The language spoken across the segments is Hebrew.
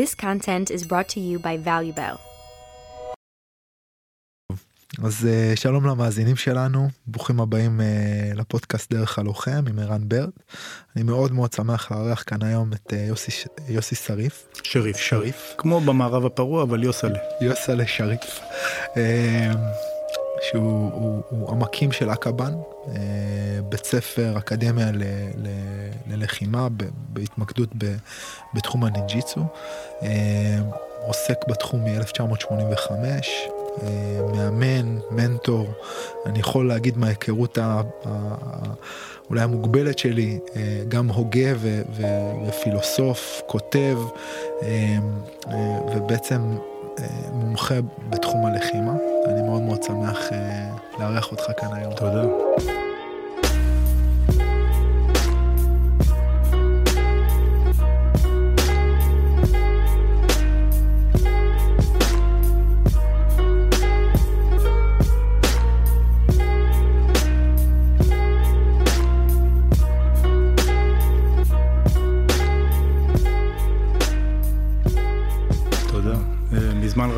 This content is brought to you by ValueBell. אז uh, שלום למאזינים שלנו, ברוכים הבאים uh, לפודקאסט דרך הלוחם עם ערן ברד. אני מאוד מאוד שמח לארח כאן היום את uh, יוסי, יוסי שריף. שריף, שריף. כמו במערב הפרוע, אבל יוסלה. יוסלה שריף. שהוא הוא, הוא המקים של אקבן, uh, בית ספר, אקדמיה ל, ל, ללחימה בהתמקדות ב, בתחום הניג'יצו. Uh, עוסק בתחום מ-1985, אה, מאמן, מנטור, אני יכול להגיד מההיכרות אולי המוגבלת שלי, אה, גם הוגה ופילוסוף, כותב, אה, ובעצם מומחה בתחום הלחימה. אני מאוד מאוד שמח לארח אותך כאן היום. תודה.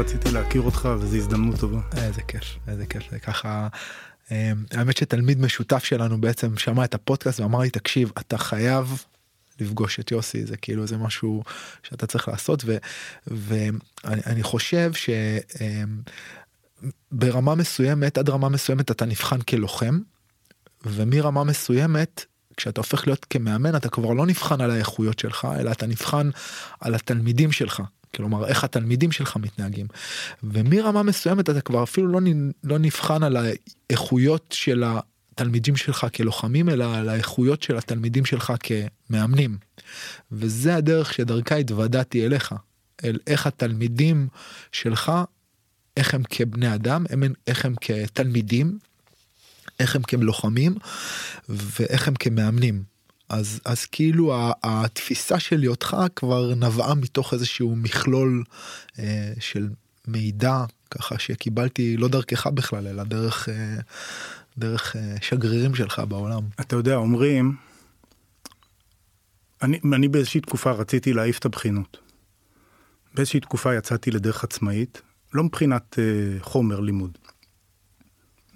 רציתי להכיר אותך וזו הזדמנות טובה. איזה כיף, איזה כיף, זה ככה. אה, האמת שתלמיד משותף שלנו בעצם שמע את הפודקאסט ואמר לי תקשיב אתה חייב לפגוש את יוסי זה כאילו זה משהו שאתה צריך לעשות ו, ואני חושב שברמה אה, מסוימת עד רמה מסוימת אתה נבחן כלוחם ומרמה מסוימת כשאתה הופך להיות כמאמן אתה כבר לא נבחן על האיכויות שלך אלא אתה נבחן על התלמידים שלך כלומר איך התלמידים שלך מתנהגים ומרמה מסוימת אתה כבר אפילו לא, לא נבחן על האיכויות של התלמידים שלך כלוחמים אלא על האיכויות של התלמידים שלך כמאמנים. וזה הדרך שדרכה התוודעתי אליך אל איך התלמידים שלך איך הם כבני אדם איך הם כתלמידים איך הם כלוחמים ואיך הם כמאמנים. אז אז כאילו התפיסה של היותך כבר נבעה מתוך איזשהו מכלול אה, של מידע ככה שקיבלתי לא דרכך בכלל אלא דרך אה, דרך אה, שגרירים שלך בעולם. אתה יודע אומרים אני, אני באיזושהי תקופה רציתי להעיף את הבחינות. באיזושהי תקופה יצאתי לדרך עצמאית לא מבחינת אה, חומר לימוד.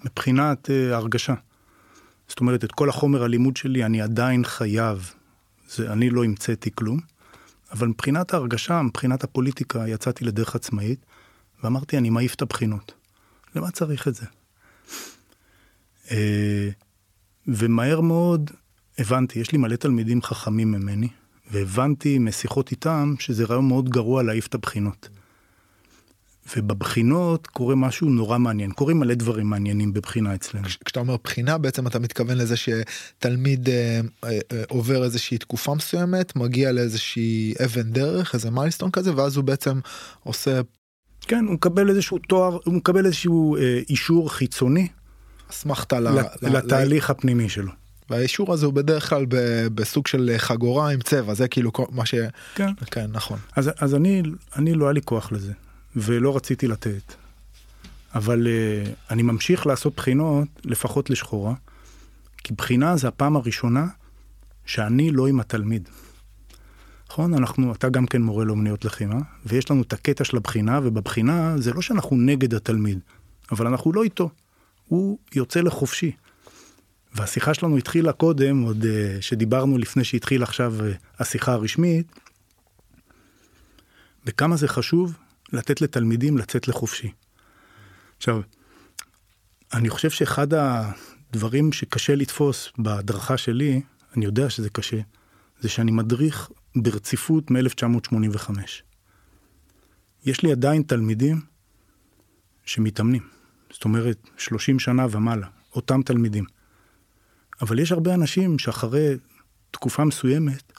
מבחינת אה, הרגשה. זאת אומרת, את כל החומר הלימוד שלי אני עדיין חייב, זה, אני לא המצאתי כלום, אבל מבחינת ההרגשה, מבחינת הפוליטיקה, יצאתי לדרך עצמאית, ואמרתי, אני מעיף את הבחינות. למה צריך את זה? אה, ומהר מאוד הבנתי, יש לי מלא תלמידים חכמים ממני, והבנתי משיחות איתם שזה רעיון מאוד גרוע להעיף את הבחינות. ובבחינות קורה משהו נורא מעניין קורים מלא דברים מעניינים בבחינה אצלנו. כשאתה אומר בחינה בעצם אתה מתכוון לזה שתלמיד אה, אה, אה, עובר איזושהי תקופה מסוימת מגיע לאיזושהי אבן דרך איזה מיילסטון כזה ואז הוא בעצם עושה. כן הוא מקבל איזשהו תואר הוא מקבל איזשהו אה, אישור חיצוני. אסמכתה לתהליך ל... הפנימי שלו. והאישור הזה הוא בדרך כלל בסוג של חגורה עם צבע זה כאילו מה ש... כן, כן נכון. אז, אז אני אני לא היה לי כוח לזה. ולא רציתי לתת. אבל uh, אני ממשיך לעשות בחינות, לפחות לשחורה, כי בחינה זה הפעם הראשונה שאני לא עם התלמיד. נכון? אנחנו, אתה גם כן מורה לאומניות לחימה, ויש לנו את הקטע של הבחינה, ובבחינה זה לא שאנחנו נגד התלמיד, אבל אנחנו לא איתו. הוא יוצא לחופשי. והשיחה שלנו התחילה קודם, עוד uh, שדיברנו לפני שהתחיל עכשיו uh, השיחה הרשמית, וכמה זה חשוב לתת לתלמידים לצאת לחופשי. עכשיו, אני חושב שאחד הדברים שקשה לתפוס בהדרכה שלי, אני יודע שזה קשה, זה שאני מדריך ברציפות מ-1985. יש לי עדיין תלמידים שמתאמנים, זאת אומרת 30 שנה ומעלה, אותם תלמידים. אבל יש הרבה אנשים שאחרי תקופה מסוימת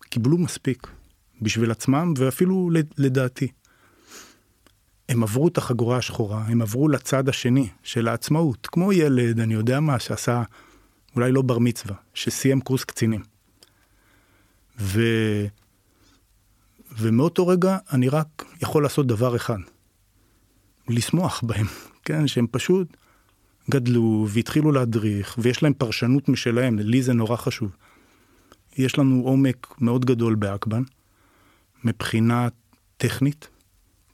קיבלו מספיק בשביל עצמם ואפילו לדעתי. הם עברו את החגורה השחורה, הם עברו לצד השני של העצמאות, כמו ילד, אני יודע מה, שעשה אולי לא בר מצווה, שסיים קורס קצינים. ו... ומאותו רגע אני רק יכול לעשות דבר אחד, לשמוח בהם, כן, שהם פשוט גדלו והתחילו להדריך, ויש להם פרשנות משלהם, לי זה נורא חשוב. יש לנו עומק מאוד גדול באקבן, מבחינת טכנית,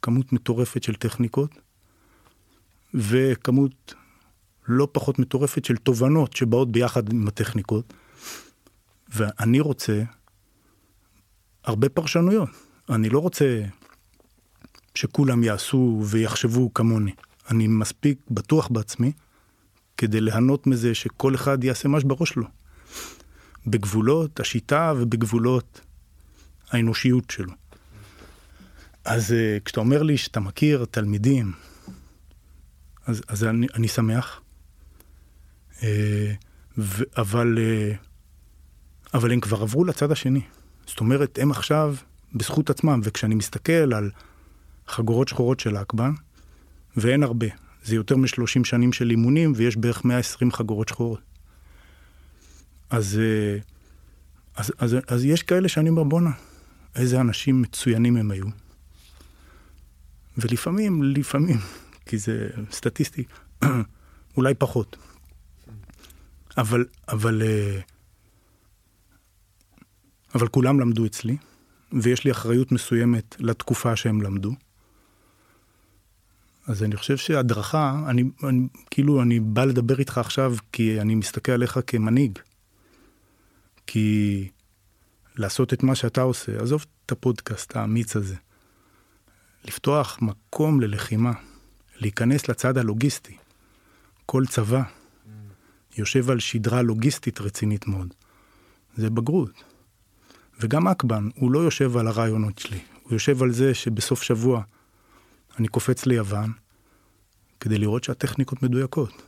כמות מטורפת של טכניקות, וכמות לא פחות מטורפת של תובנות שבאות ביחד עם הטכניקות. ואני רוצה הרבה פרשנויות. אני לא רוצה שכולם יעשו ויחשבו כמוני. אני מספיק בטוח בעצמי כדי ליהנות מזה שכל אחד יעשה מה שבראש שלו. בגבולות השיטה ובגבולות האנושיות שלו. אז uh, כשאתה אומר לי שאתה מכיר תלמידים, אז, אז אני, אני שמח. Uh, ו, אבל, uh, אבל הם כבר עברו לצד השני. זאת אומרת, הם עכשיו בזכות עצמם, וכשאני מסתכל על חגורות שחורות של האקב"ן, ואין הרבה, זה יותר מ-30 שנים של אימונים, ויש בערך 120 חגורות שחורות. אז, אז, אז, אז יש כאלה שאני אומר, בואנה, איזה אנשים מצוינים הם היו. ולפעמים, לפעמים, כי זה סטטיסטי, אולי פחות. אבל, אבל, אה, אבל כולם למדו אצלי, ויש לי אחריות מסוימת לתקופה שהם למדו. אז אני חושב שהדרכה, אני, אני כאילו, אני בא לדבר איתך עכשיו כי אני מסתכל עליך כמנהיג. כי לעשות את מה שאתה עושה, עזוב את הפודקאסט האמיץ הזה. לפתוח מקום ללחימה, להיכנס לצד הלוגיסטי. כל צבא יושב על שדרה לוגיסטית רצינית מאוד. זה בגרות. וגם אקבן, הוא לא יושב על הרעיונות שלי, הוא יושב על זה שבסוף שבוע אני קופץ ליוון כדי לראות שהטכניקות מדויקות.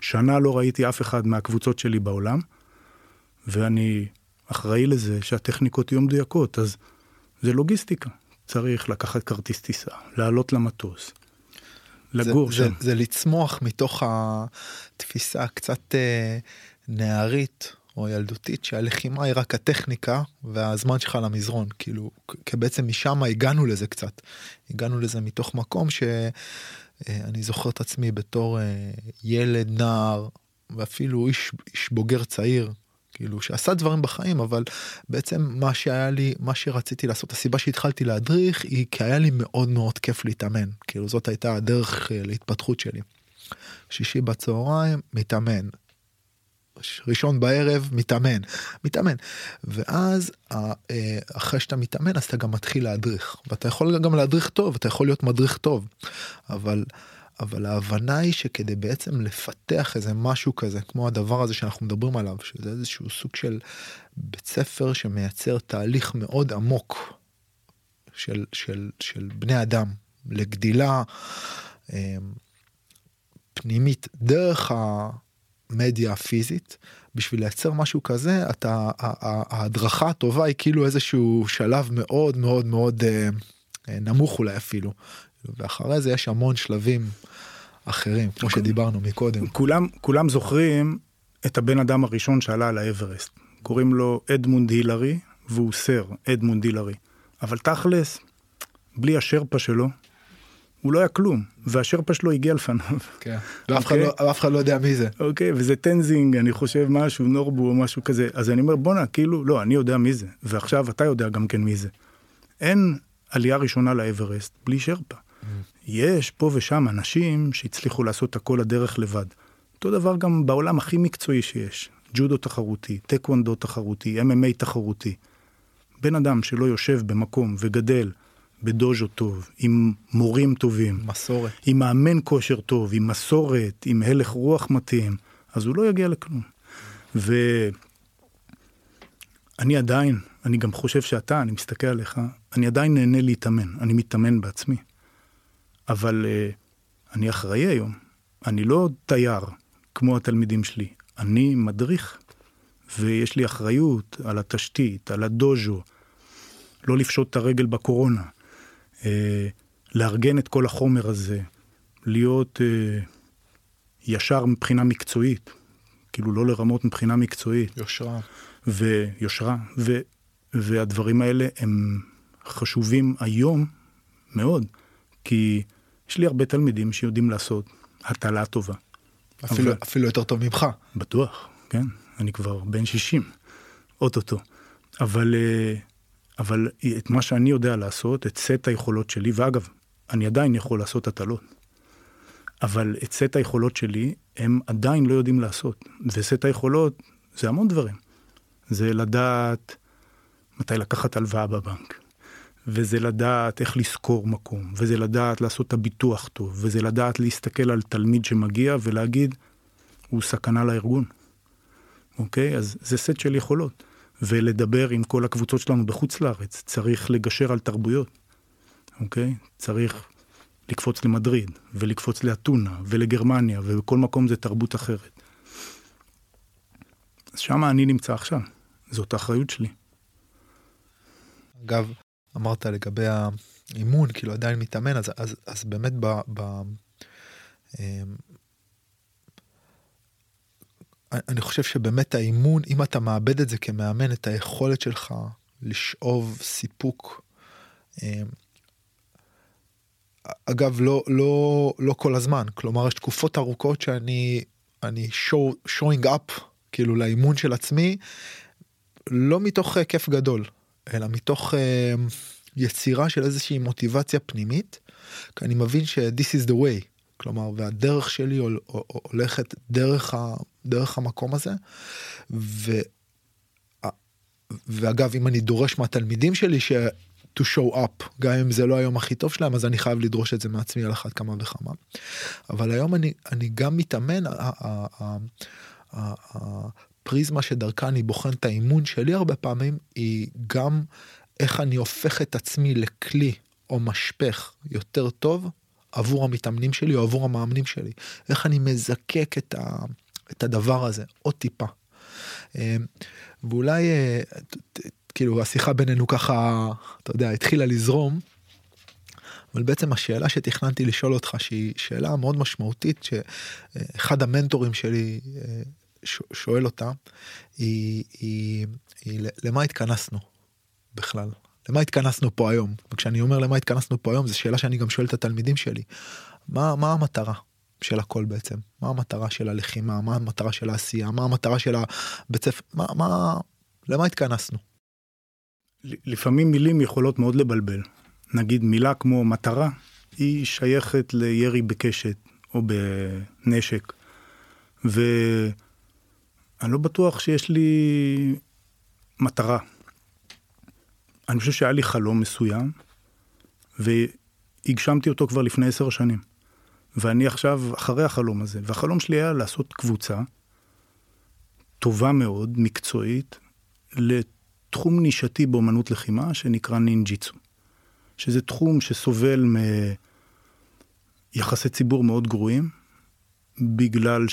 שנה לא ראיתי אף אחד מהקבוצות שלי בעולם, ואני אחראי לזה שהטכניקות יהיו מדויקות, אז זה לוגיסטיקה. צריך לקחת כרטיס טיסה, לעלות למטוס, לגור זה, שם. זה, זה לצמוח מתוך התפיסה קצת אה, נערית או ילדותית שהלחימה היא רק הטכניקה והזמן שלך למזרון כאילו כי בעצם משם הגענו לזה קצת. הגענו לזה מתוך מקום שאני אה, זוכר את עצמי בתור אה, ילד נער ואפילו איש, איש בוגר צעיר כאילו שעשה דברים בחיים אבל בעצם מה שהיה לי מה שרציתי לעשות הסיבה שהתחלתי להדריך היא כי היה לי מאוד מאוד כיף להתאמן. כאילו זאת הייתה הדרך אה, להתפתחות שלי. שישי בצהריים מתאמן. ראשון בערב מתאמן. מתאמן. ואז אה, אחרי שאתה מתאמן אז אתה גם מתחיל להדריך. ואתה יכול גם להדריך טוב אתה יכול להיות מדריך טוב. אבל אבל ההבנה היא שכדי בעצם לפתח איזה משהו כזה כמו הדבר הזה שאנחנו מדברים עליו שזה איזשהו סוג של בית ספר שמייצר תהליך מאוד עמוק של של של בני אדם לגדילה אה, פנימית דרך המדיה הפיזית בשביל לייצר משהו כזה אתה ההדרכה הטובה היא כאילו איזשהו שלב מאוד מאוד מאוד אה, נמוך אולי אפילו ואחרי זה יש המון שלבים אחרים כמו שדיברנו מקודם. כולם כולם זוכרים את הבן אדם הראשון שעלה על האברסט קוראים לו אדמונד הילרי והוא סר אדמונד הילרי אבל תכלס בלי השרפה שלו הוא לא היה כלום והשרפה שלו הגיע לפניו. כן. ואף אחד, לא, אף אחד לא יודע מי זה. אוקיי וזה טנזינג אני חושב משהו נורבו או משהו כזה אז אני אומר בואנה כאילו לא אני יודע מי זה ועכשיו אתה יודע גם כן מי זה. אין עלייה ראשונה לאברסט בלי שרפה. יש פה ושם אנשים שהצליחו לעשות הכל הדרך לבד. אותו דבר גם בעולם הכי מקצועי שיש, ג'ודו תחרותי, טקוונדו תחרותי, MMA תחרותי. בן אדם שלא יושב במקום וגדל בדוז'ו טוב, עם מורים טובים, מסורת, עם מאמן כושר טוב, עם מסורת, עם הלך רוח מתאים, אז הוא לא יגיע לכלום. ואני עדיין, אני גם חושב שאתה, אני מסתכל עליך, אני עדיין נהנה להתאמן, אני מתאמן בעצמי. אבל uh, אני אחראי היום, אני לא תייר כמו התלמידים שלי, אני מדריך, ויש לי אחריות על התשתית, על הדוז'ו, לא לפשוט את הרגל בקורונה, uh, לארגן את כל החומר הזה, להיות uh, ישר מבחינה מקצועית, כאילו לא לרמות מבחינה מקצועית. יושרה. ויושרה, ו, והדברים האלה הם חשובים היום מאוד. כי יש לי הרבה תלמידים שיודעים לעשות הטלה טובה. אפילו, אבל... אפילו יותר טוב ממך. בטוח, כן. אני כבר בן 60, אוטוטו. אבל, אה, אבל את מה שאני יודע לעשות, את סט היכולות שלי, ואגב, אני עדיין יכול לעשות הטלות, אבל את סט היכולות שלי, הם עדיין לא יודעים לעשות. וסט היכולות זה המון דברים. זה לדעת מתי לקחת הלוואה בבנק, וזה לדעת איך לשכור מקום, וזה לדעת לעשות את הביטוח טוב, וזה לדעת להסתכל על תלמיד שמגיע ולהגיד, הוא סכנה לארגון. אוקיי? אז זה סט של יכולות. ולדבר עם כל הקבוצות שלנו בחוץ לארץ, צריך לגשר על תרבויות, אוקיי? צריך לקפוץ למדריד, ולקפוץ לאתונה, ולגרמניה, ובכל מקום זה תרבות אחרת. אז שמה אני נמצא עכשיו, זאת האחריות שלי. אגב, אמרת לגבי האימון, כאילו עדיין מתאמן, אז, אז, אז באמת ב... ב אמ, אני חושב שבאמת האימון, אם אתה מאבד את זה כמאמן, את היכולת שלך לשאוב סיפוק. אמ, אגב, לא, לא, לא כל הזמן, כלומר יש תקופות ארוכות שאני אני show, showing up כאילו לאימון של עצמי, לא מתוך כיף גדול, אלא מתוך uh, יצירה של איזושהי מוטיבציה פנימית, כי אני מבין ש-this is the way, כלומר, והדרך שלי הולכת דרך, ה, דרך המקום הזה, ו... ואגב, אם אני דורש מהתלמידים שלי ש... to show up, גם אם זה לא היום הכי טוב שלהם, אז אני חייב לדרוש את זה מעצמי על אחת כמה וכמה. אבל היום אני, אני גם מתאמן, הפריזמה שדרכה אני בוחן את האימון שלי הרבה פעמים, היא גם איך אני הופך את עצמי לכלי או משפך יותר טוב עבור המתאמנים שלי או עבור המאמנים שלי. איך אני מזקק את, ה, את הדבר הזה עוד טיפה. אה, ואולי אה, כאילו השיחה בינינו ככה, אתה יודע, התחילה לזרום. אבל בעצם השאלה שתכננתי לשאול אותך שהיא שאלה מאוד משמעותית שאחד המנטורים שלי אה, שואל אותה היא, היא, היא למה התכנסנו בכלל? למה התכנסנו פה היום? וכשאני אומר למה התכנסנו פה היום זו שאלה שאני גם שואל את התלמידים שלי. מה מה המטרה של הכל בעצם? מה המטרה של הלחימה? מה המטרה של העשייה? מה המטרה של הבית ספר מה מה למה התכנסנו. לפעמים מילים יכולות מאוד לבלבל. נגיד מילה כמו מטרה היא שייכת לירי בקשת או בנשק. ואני לא בטוח שיש לי מטרה. אני חושב שהיה לי חלום מסוים, והגשמתי אותו כבר לפני עשר שנים. ואני עכשיו אחרי החלום הזה, והחלום שלי היה לעשות קבוצה טובה מאוד, מקצועית, לתחום נישתי באמנות לחימה שנקרא נינג'יצו. שזה תחום שסובל מיחסי ציבור מאוד גרועים, בגלל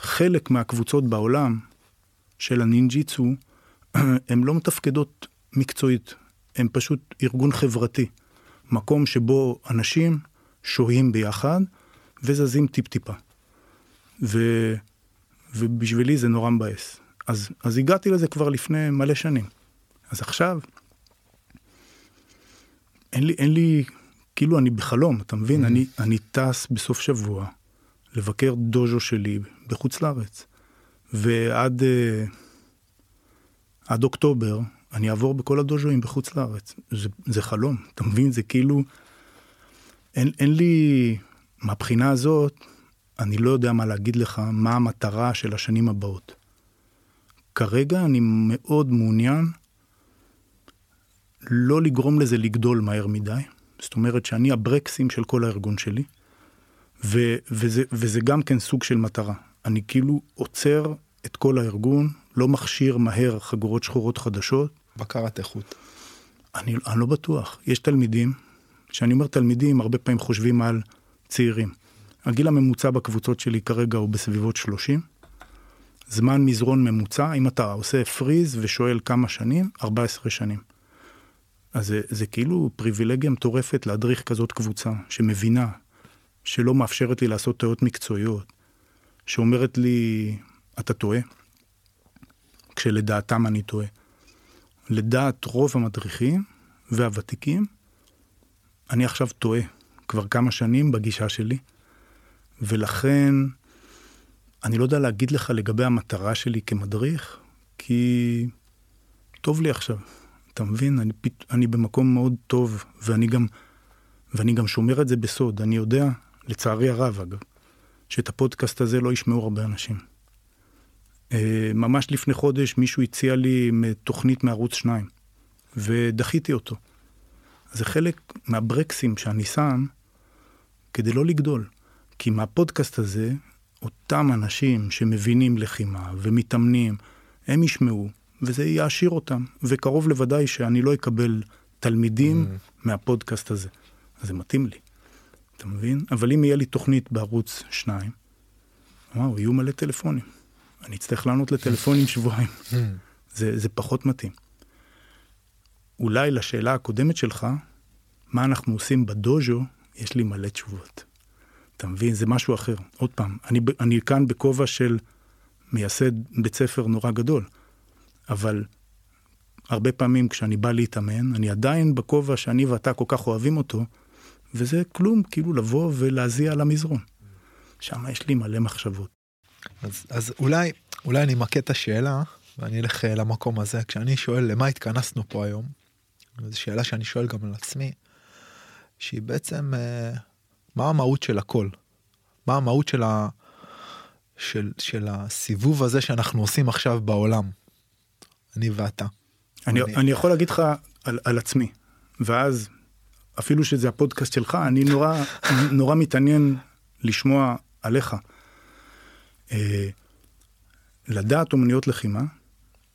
שחלק מהקבוצות בעולם של הנינג'יצו, הן לא מתפקדות מקצועית, הן פשוט ארגון חברתי, מקום שבו אנשים שוהים ביחד וזזים טיפ-טיפה. ו... ובשבילי זה נורא מבאס. אז, אז הגעתי לזה כבר לפני מלא שנים. אז עכשיו, אין לי, אין לי, כאילו אני בחלום, אתה מבין? Mm. אני, אני טס בסוף שבוע לבקר דוז'ו שלי בחוץ לארץ, ועד uh, עד אוקטובר אני אעבור בכל הדוז'ואים בחוץ לארץ. זה, זה חלום, אתה מבין? זה כאילו, אין, אין לי, מהבחינה הזאת, אני לא יודע מה להגיד לך, מה המטרה של השנים הבאות. כרגע אני מאוד מעוניין לא לגרום לזה לגדול מהר מדי. זאת אומרת שאני הברקסים של כל הארגון שלי, ו- וזה, וזה גם כן סוג של מטרה. אני כאילו עוצר את כל הארגון, לא מכשיר מהר חגורות שחורות חדשות. בקרת איכות. אני, אני לא בטוח. יש תלמידים, כשאני אומר תלמידים, הרבה פעמים חושבים על צעירים. הגיל הממוצע בקבוצות שלי כרגע הוא בסביבות 30. זמן מזרון ממוצע, אם אתה עושה פריז ושואל כמה שנים, 14 שנים. אז זה, זה כאילו פריבילגיה מטורפת להדריך כזאת קבוצה שמבינה, שלא מאפשרת לי לעשות טעויות מקצועיות, שאומרת לי, אתה טועה, כשלדעתם אני טועה. לדעת רוב המדריכים והוותיקים, אני עכשיו טועה כבר כמה שנים בגישה שלי, ולכן אני לא יודע להגיד לך לגבי המטרה שלי כמדריך, כי טוב לי עכשיו. אתה מבין? אני, אני במקום מאוד טוב, ואני גם, ואני גם שומר את זה בסוד. אני יודע, לצערי הרב אגב, שאת הפודקאסט הזה לא ישמעו הרבה אנשים. אה, ממש לפני חודש מישהו הציע לי תוכנית מערוץ 2, ודחיתי אותו. זה חלק מהברקסים שאני שם כדי לא לגדול. כי מהפודקאסט הזה, אותם אנשים שמבינים לחימה ומתאמנים, הם ישמעו, וזה יעשיר אותם. וקרוב לוודאי שאני לא אקבל תלמידים mm. מהפודקאסט הזה. אז זה מתאים לי, אתה מבין? אבל אם יהיה לי תוכנית בערוץ 2, וואו, יהיו מלא טלפונים. אני אצטרך לענות לטלפונים שבועיים. זה, זה פחות מתאים. אולי לשאלה הקודמת שלך, מה אנחנו עושים בדוז'ו, יש לי מלא תשובות. אתה מבין? זה משהו אחר. עוד פעם, אני, אני כאן בכובע של מייסד בית ספר נורא גדול, אבל הרבה פעמים כשאני בא להתאמן, אני עדיין בכובע שאני ואתה כל כך אוהבים אותו, וזה כלום, כאילו לבוא ולהזיע על המזרון. שם יש לי מלא מחשבות. אז, אז אולי, אולי אני אמקד את השאלה, ואני אלך אה, למקום הזה. כשאני שואל למה התכנסנו פה היום, זו שאלה שאני שואל גם על עצמי, שהיא בעצם, אה, מה המהות של הכל? מה המהות של, ה, של, של הסיבוב הזה שאנחנו עושים עכשיו בעולם? אני ואתה. אני, אני... אני יכול להגיד לך על, על עצמי, ואז אפילו שזה הפודקאסט שלך, אני נורא, נורא מתעניין לשמוע עליך. אה, לדעת אומניות לחימה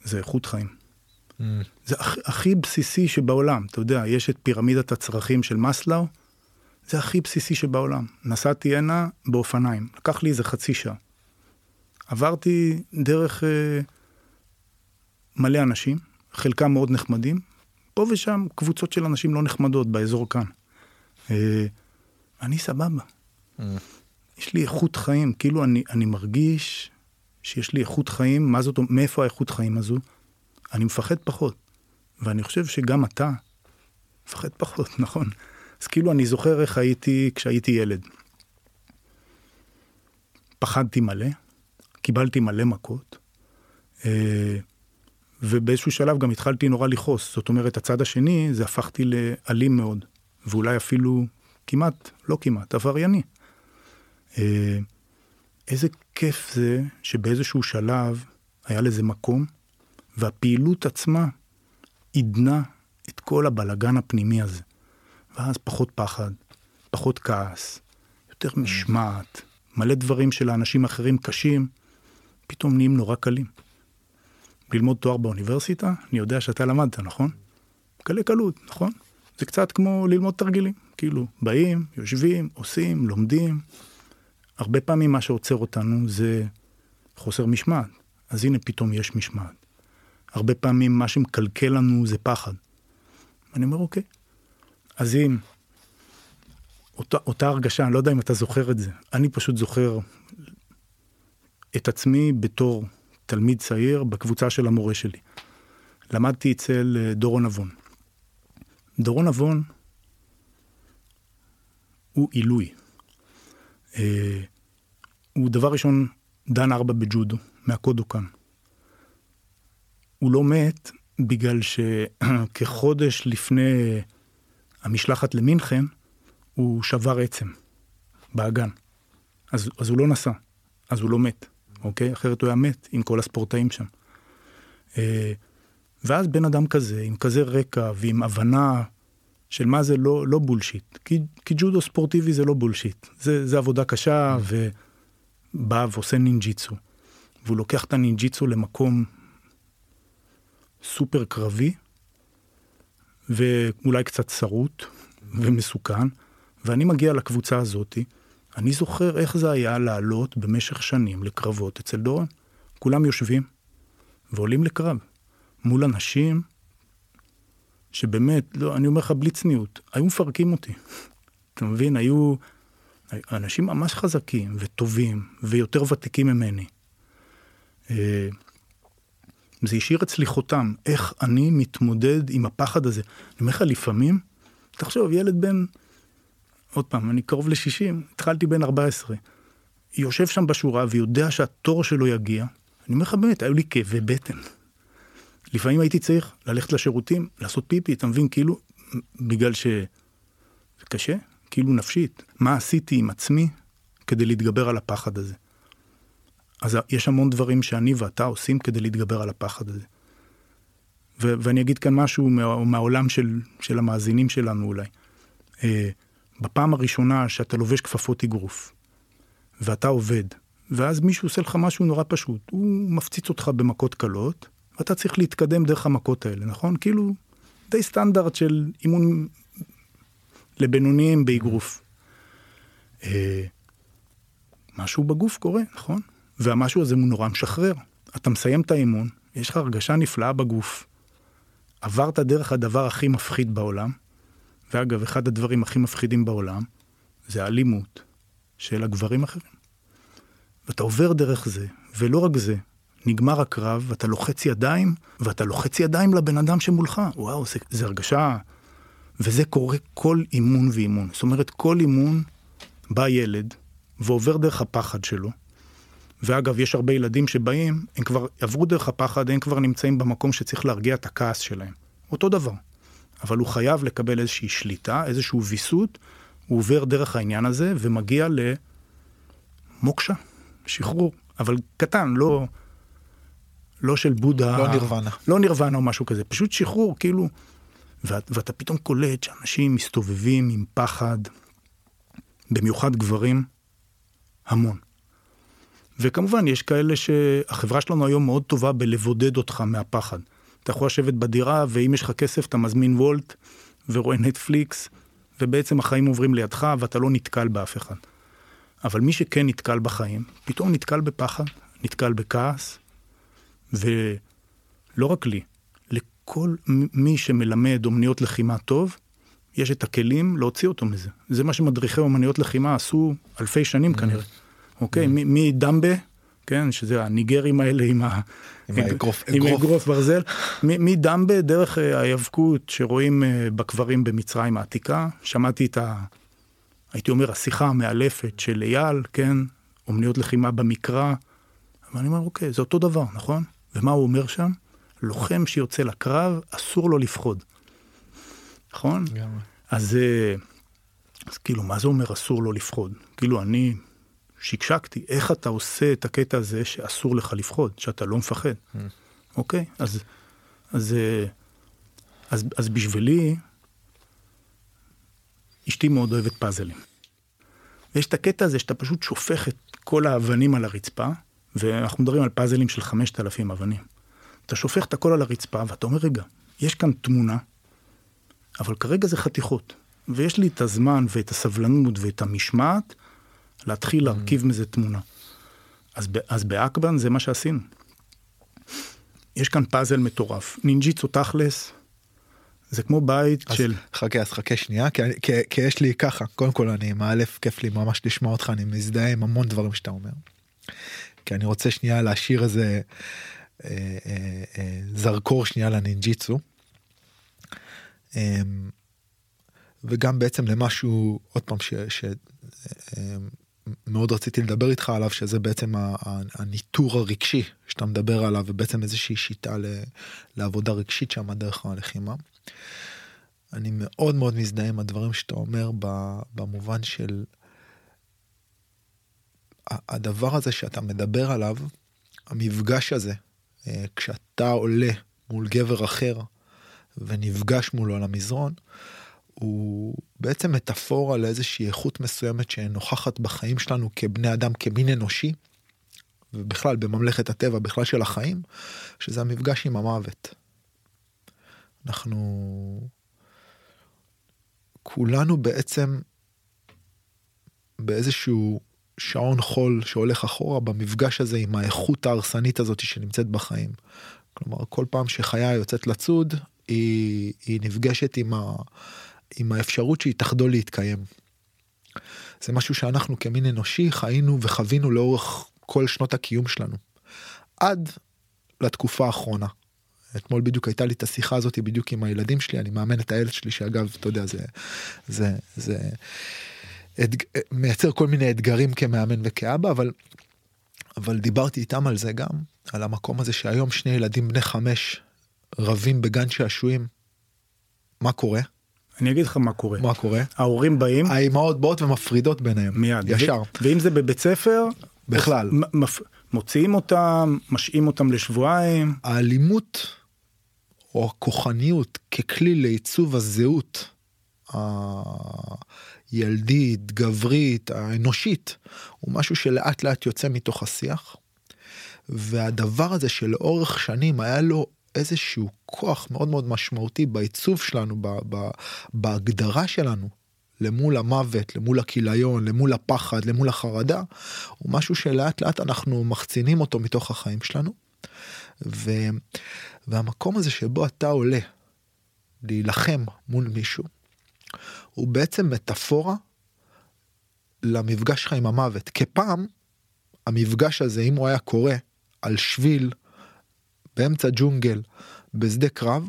זה איכות חיים. Mm. זה הכ, הכי בסיסי שבעולם, אתה יודע, יש את פירמידת הצרכים של מסלאו, זה הכי בסיסי שבעולם. נסעתי הנה באופניים, לקח לי איזה חצי שעה. עברתי דרך אה, מלא אנשים, חלקם מאוד נחמדים, פה ושם קבוצות של אנשים לא נחמדות באזור כאן. אה, אני סבבה. Mm. יש לי איכות חיים, כאילו אני, אני מרגיש שיש לי איכות חיים, מה זאת, מאיפה האיכות חיים הזו? אני מפחד פחות. ואני חושב שגם אתה מפחד פחות, נכון? אז כאילו אני זוכר איך הייתי כשהייתי ילד. פחדתי מלא, קיבלתי מלא מכות, אה, ובאיזשהו שלב גם התחלתי נורא לכעוס. זאת אומרת, הצד השני, זה הפכתי לאלים מאוד, ואולי אפילו כמעט, לא כמעט, עברייני. אה, איזה כיף זה שבאיזשהו שלב היה לזה מקום, והפעילות עצמה עידנה את כל הבלגן הפנימי הזה. ואז פחות פחד, פחות כעס, יותר משמעת, מלא דברים שלאנשים אחרים קשים, פתאום נהיים נורא קלים. ללמוד תואר באוניברסיטה, אני יודע שאתה למדת, נכון? קלי קלות, נכון? זה קצת כמו ללמוד תרגילים, כאילו, באים, יושבים, עושים, לומדים, הרבה פעמים מה שעוצר אותנו זה חוסר משמעת, אז הנה פתאום יש משמעת. הרבה פעמים מה שמקלקל לנו זה פחד. אני אומר, אוקיי, אז אם אותה, אותה הרגשה, אני לא יודע אם אתה זוכר את זה, אני פשוט זוכר את עצמי בתור תלמיד צעיר בקבוצה של המורה שלי. למדתי אצל אה, דורון אבון. דורון אבון הוא עילוי. אה, הוא דבר ראשון דן ארבע בג'ודו, מהקודוקן. הוא לא מת בגלל שכחודש לפני המשלחת למינכן, הוא שבר עצם באגן. אז, אז הוא לא נסע, אז הוא לא מת, אוקיי? אחרת הוא היה מת עם כל הספורטאים שם. אה, ואז בן אדם כזה, עם כזה רקע ועם הבנה של מה זה לא, לא בולשיט. כי, כי ג'ודו ספורטיבי זה לא בולשיט. זה, זה עבודה קשה mm. ובא ועושה נינג'יצו. והוא לוקח את הנינג'יצו למקום סופר קרבי, ואולי קצת שרוט ומסוכן, ואני מגיע לקבוצה הזאתי, אני זוכר איך זה היה לעלות במשך שנים לקרבות אצל דורון. כולם יושבים ועולים לקרב מול אנשים שבאמת, לא, אני אומר לך בלי צניעות, היו מפרקים אותי. אתה מבין? היו אנשים ממש חזקים וטובים ויותר ותיקים ממני. אה, זה השאיר אצלי חותם, איך אני מתמודד עם הפחד הזה. אני אומר לך, לפעמים, תחשוב, ילד בן, עוד פעם, אני קרוב ל-60, התחלתי בן 14, יושב שם בשורה ויודע שהתור שלו יגיע, אני אומר לך באמת, היו לי כאבי בטן. לפעמים הייתי צריך ללכת לשירותים, לעשות פיפי, אתה מבין? כאילו, בגלל שזה קשה, כאילו נפשית. מה עשיתי עם עצמי כדי להתגבר על הפחד הזה? אז יש המון דברים שאני ואתה עושים כדי להתגבר על הפחד הזה. ו- ואני אגיד כאן משהו מה- מהעולם של, של המאזינים שלנו אולי. אה, בפעם הראשונה שאתה לובש כפפות אגרוף, ואתה עובד, ואז מישהו עושה לך משהו נורא פשוט, הוא מפציץ אותך במכות קלות, ואתה צריך להתקדם דרך המכות האלה, נכון? כאילו, די סטנדרט של אימון לבינוניים באגרוף. אה, משהו בגוף קורה, נכון? והמשהו הזה הוא נורא משחרר. אתה מסיים את האימון, יש לך הרגשה נפלאה בגוף. עברת דרך הדבר הכי מפחיד בעולם, ואגב, אחד הדברים הכי מפחידים בעולם, זה האלימות של הגברים האחרים. ואתה עובר דרך זה, ולא רק זה, נגמר הקרב, ואתה לוחץ ידיים, ואתה לוחץ ידיים לבן אדם שמולך. וואו, זה, זה הרגשה... וזה קורה כל אימון ואימון. זאת אומרת, כל אימון בא ילד, ועובר דרך הפחד שלו. ואגב, יש הרבה ילדים שבאים, הם כבר עברו דרך הפחד, הם כבר נמצאים במקום שצריך להרגיע את הכעס שלהם. אותו דבר. אבל הוא חייב לקבל איזושהי שליטה, איזשהו ויסות, הוא עובר דרך העניין הזה ומגיע למוקשה, שחרור. אבל קטן, לא, לא של בודה. לא נירוונה. לא נירוונה או משהו כזה, פשוט שחרור, כאילו... ואת, ואתה פתאום קולט שאנשים מסתובבים עם פחד, במיוחד גברים, המון. וכמובן, יש כאלה שהחברה שלנו היום מאוד טובה בלבודד אותך מהפחד. אתה יכול לשבת בדירה, ואם יש לך כסף, אתה מזמין וולט, ורואה נטפליקס, ובעצם החיים עוברים לידך, ואתה לא נתקל באף אחד. אבל מי שכן נתקל בחיים, פתאום נתקל בפחד, נתקל בכעס, ולא רק לי, לכל מי שמלמד אומניות לחימה טוב, יש את הכלים להוציא אותו מזה. זה מה שמדריכי אומניות לחימה עשו אלפי שנים כנראה. אוקיי, מדמבה, כן, שזה הניגרים האלה עם ה... עם האגרוף- עם אגרוף. ברזל, מ- מדמבה דרך אה, ההיאבקות שרואים אה, בקברים במצרים העתיקה, שמעתי את ה... הייתי אומר, השיחה המאלפת של אייל, כן, אומניות לחימה במקרא, ואני אומר, אוקיי, זה אותו דבר, נכון? ומה הוא אומר שם? לוחם שיוצא לקרב, אסור לו לפחוד. נכון? לגמרי. אז, אה, אז כאילו, מה זה אומר אסור לו לפחוד? כאילו, אני שקשקתי, איך אתה עושה את הקטע הזה שאסור לך לפחוד, שאתה לא מפחד? אוקיי, אז, אז, אה, אז, אז בשבילי, אשתי מאוד אוהבת פאזלים. ויש את הקטע הזה שאתה פשוט שופך את כל האבנים על הרצפה, ואנחנו מדברים על פאזלים של 5,000 אבנים. אתה שופך את הכל על הרצפה, ואתה אומר, רגע, יש כאן תמונה, אבל כרגע זה חתיכות. ויש לי את הזמן ואת הסבלנות ואת המשמעת להתחיל להרכיב מזה תמונה. אז, אז באקבן זה מה שעשינו. יש כאן פאזל מטורף. נינג'יצו תכלס, זה כמו בית אז של... חכה אז חכה שנייה כי, כי, כי יש לי ככה קודם כל אני מאלף כיף לי ממש לשמוע אותך אני מזדהה עם המון דברים שאתה אומר. כי אני רוצה שנייה להשאיר איזה אה, אה, אה, זרקור שנייה לנינג'יצו. אה, וגם בעצם למשהו עוד פעם ש, ש, אה, מאוד רציתי לדבר איתך עליו שזה בעצם הניטור הרגשי שאתה מדבר עליו ובעצם איזושהי שיטה לעבודה רגשית שם דרך הלחימה. אני מאוד מאוד מזדהה עם הדברים שאתה אומר במובן של הדבר הזה שאתה מדבר עליו, המפגש הזה, אה, כשאתה עולה מול גבר אחר ונפגש מולו על המזרון, הוא בעצם מטאפורה לאיזושהי איכות מסוימת שנוכחת בחיים שלנו כבני אדם, כמין אנושי, ובכלל בממלכת הטבע, בכלל של החיים, שזה המפגש עם המוות. אנחנו כולנו בעצם באיזשהו שעון חול שהולך אחורה במפגש הזה עם האיכות ההרסנית הזאת שנמצאת בחיים. כלומר כל פעם שחיה יוצאת לצוד היא, היא נפגשת עם, ה, עם האפשרות שהיא תחדול להתקיים. זה משהו שאנחנו כמין אנושי חיינו וחווינו לאורך כל שנות הקיום שלנו. עד לתקופה האחרונה. אתמול בדיוק הייתה לי את השיחה הזאת בדיוק עם הילדים שלי, אני מאמן את הילד שלי שאגב, אתה יודע, זה, זה, זה אתג... מייצר כל מיני אתגרים כמאמן וכאבא, אבל, אבל דיברתי איתם על זה גם, על המקום הזה שהיום שני ילדים בני חמש רבים בגן שעשועים, מה קורה? אני אגיד לך מה קורה. מה קורה? ההורים באים, האימהות באות ומפרידות ביניהם. מיד. ישר. ו- ואם זה בבית ספר, בכלל. מפ- מוציאים אותם, משעים אותם לשבועיים. האלימות או הכוחניות ככלי לעיצוב הזהות הילדית, גברית, האנושית, הוא משהו שלאט לאט יוצא מתוך השיח. והדבר הזה שלאורך שנים היה לו איזשהו כוח מאוד מאוד משמעותי בעיצוב שלנו, ב- ב- בהגדרה שלנו, למול המוות, למול הכיליון, למול הפחד, למול החרדה, הוא משהו שלאט לאט אנחנו מחצינים אותו מתוך החיים שלנו. ו... והמקום הזה שבו אתה עולה להילחם מול מישהו, הוא בעצם מטאפורה למפגש שלך עם המוות. כפעם, המפגש הזה, אם הוא היה קורה על שביל, באמצע ג'ונגל, בשדה קרב,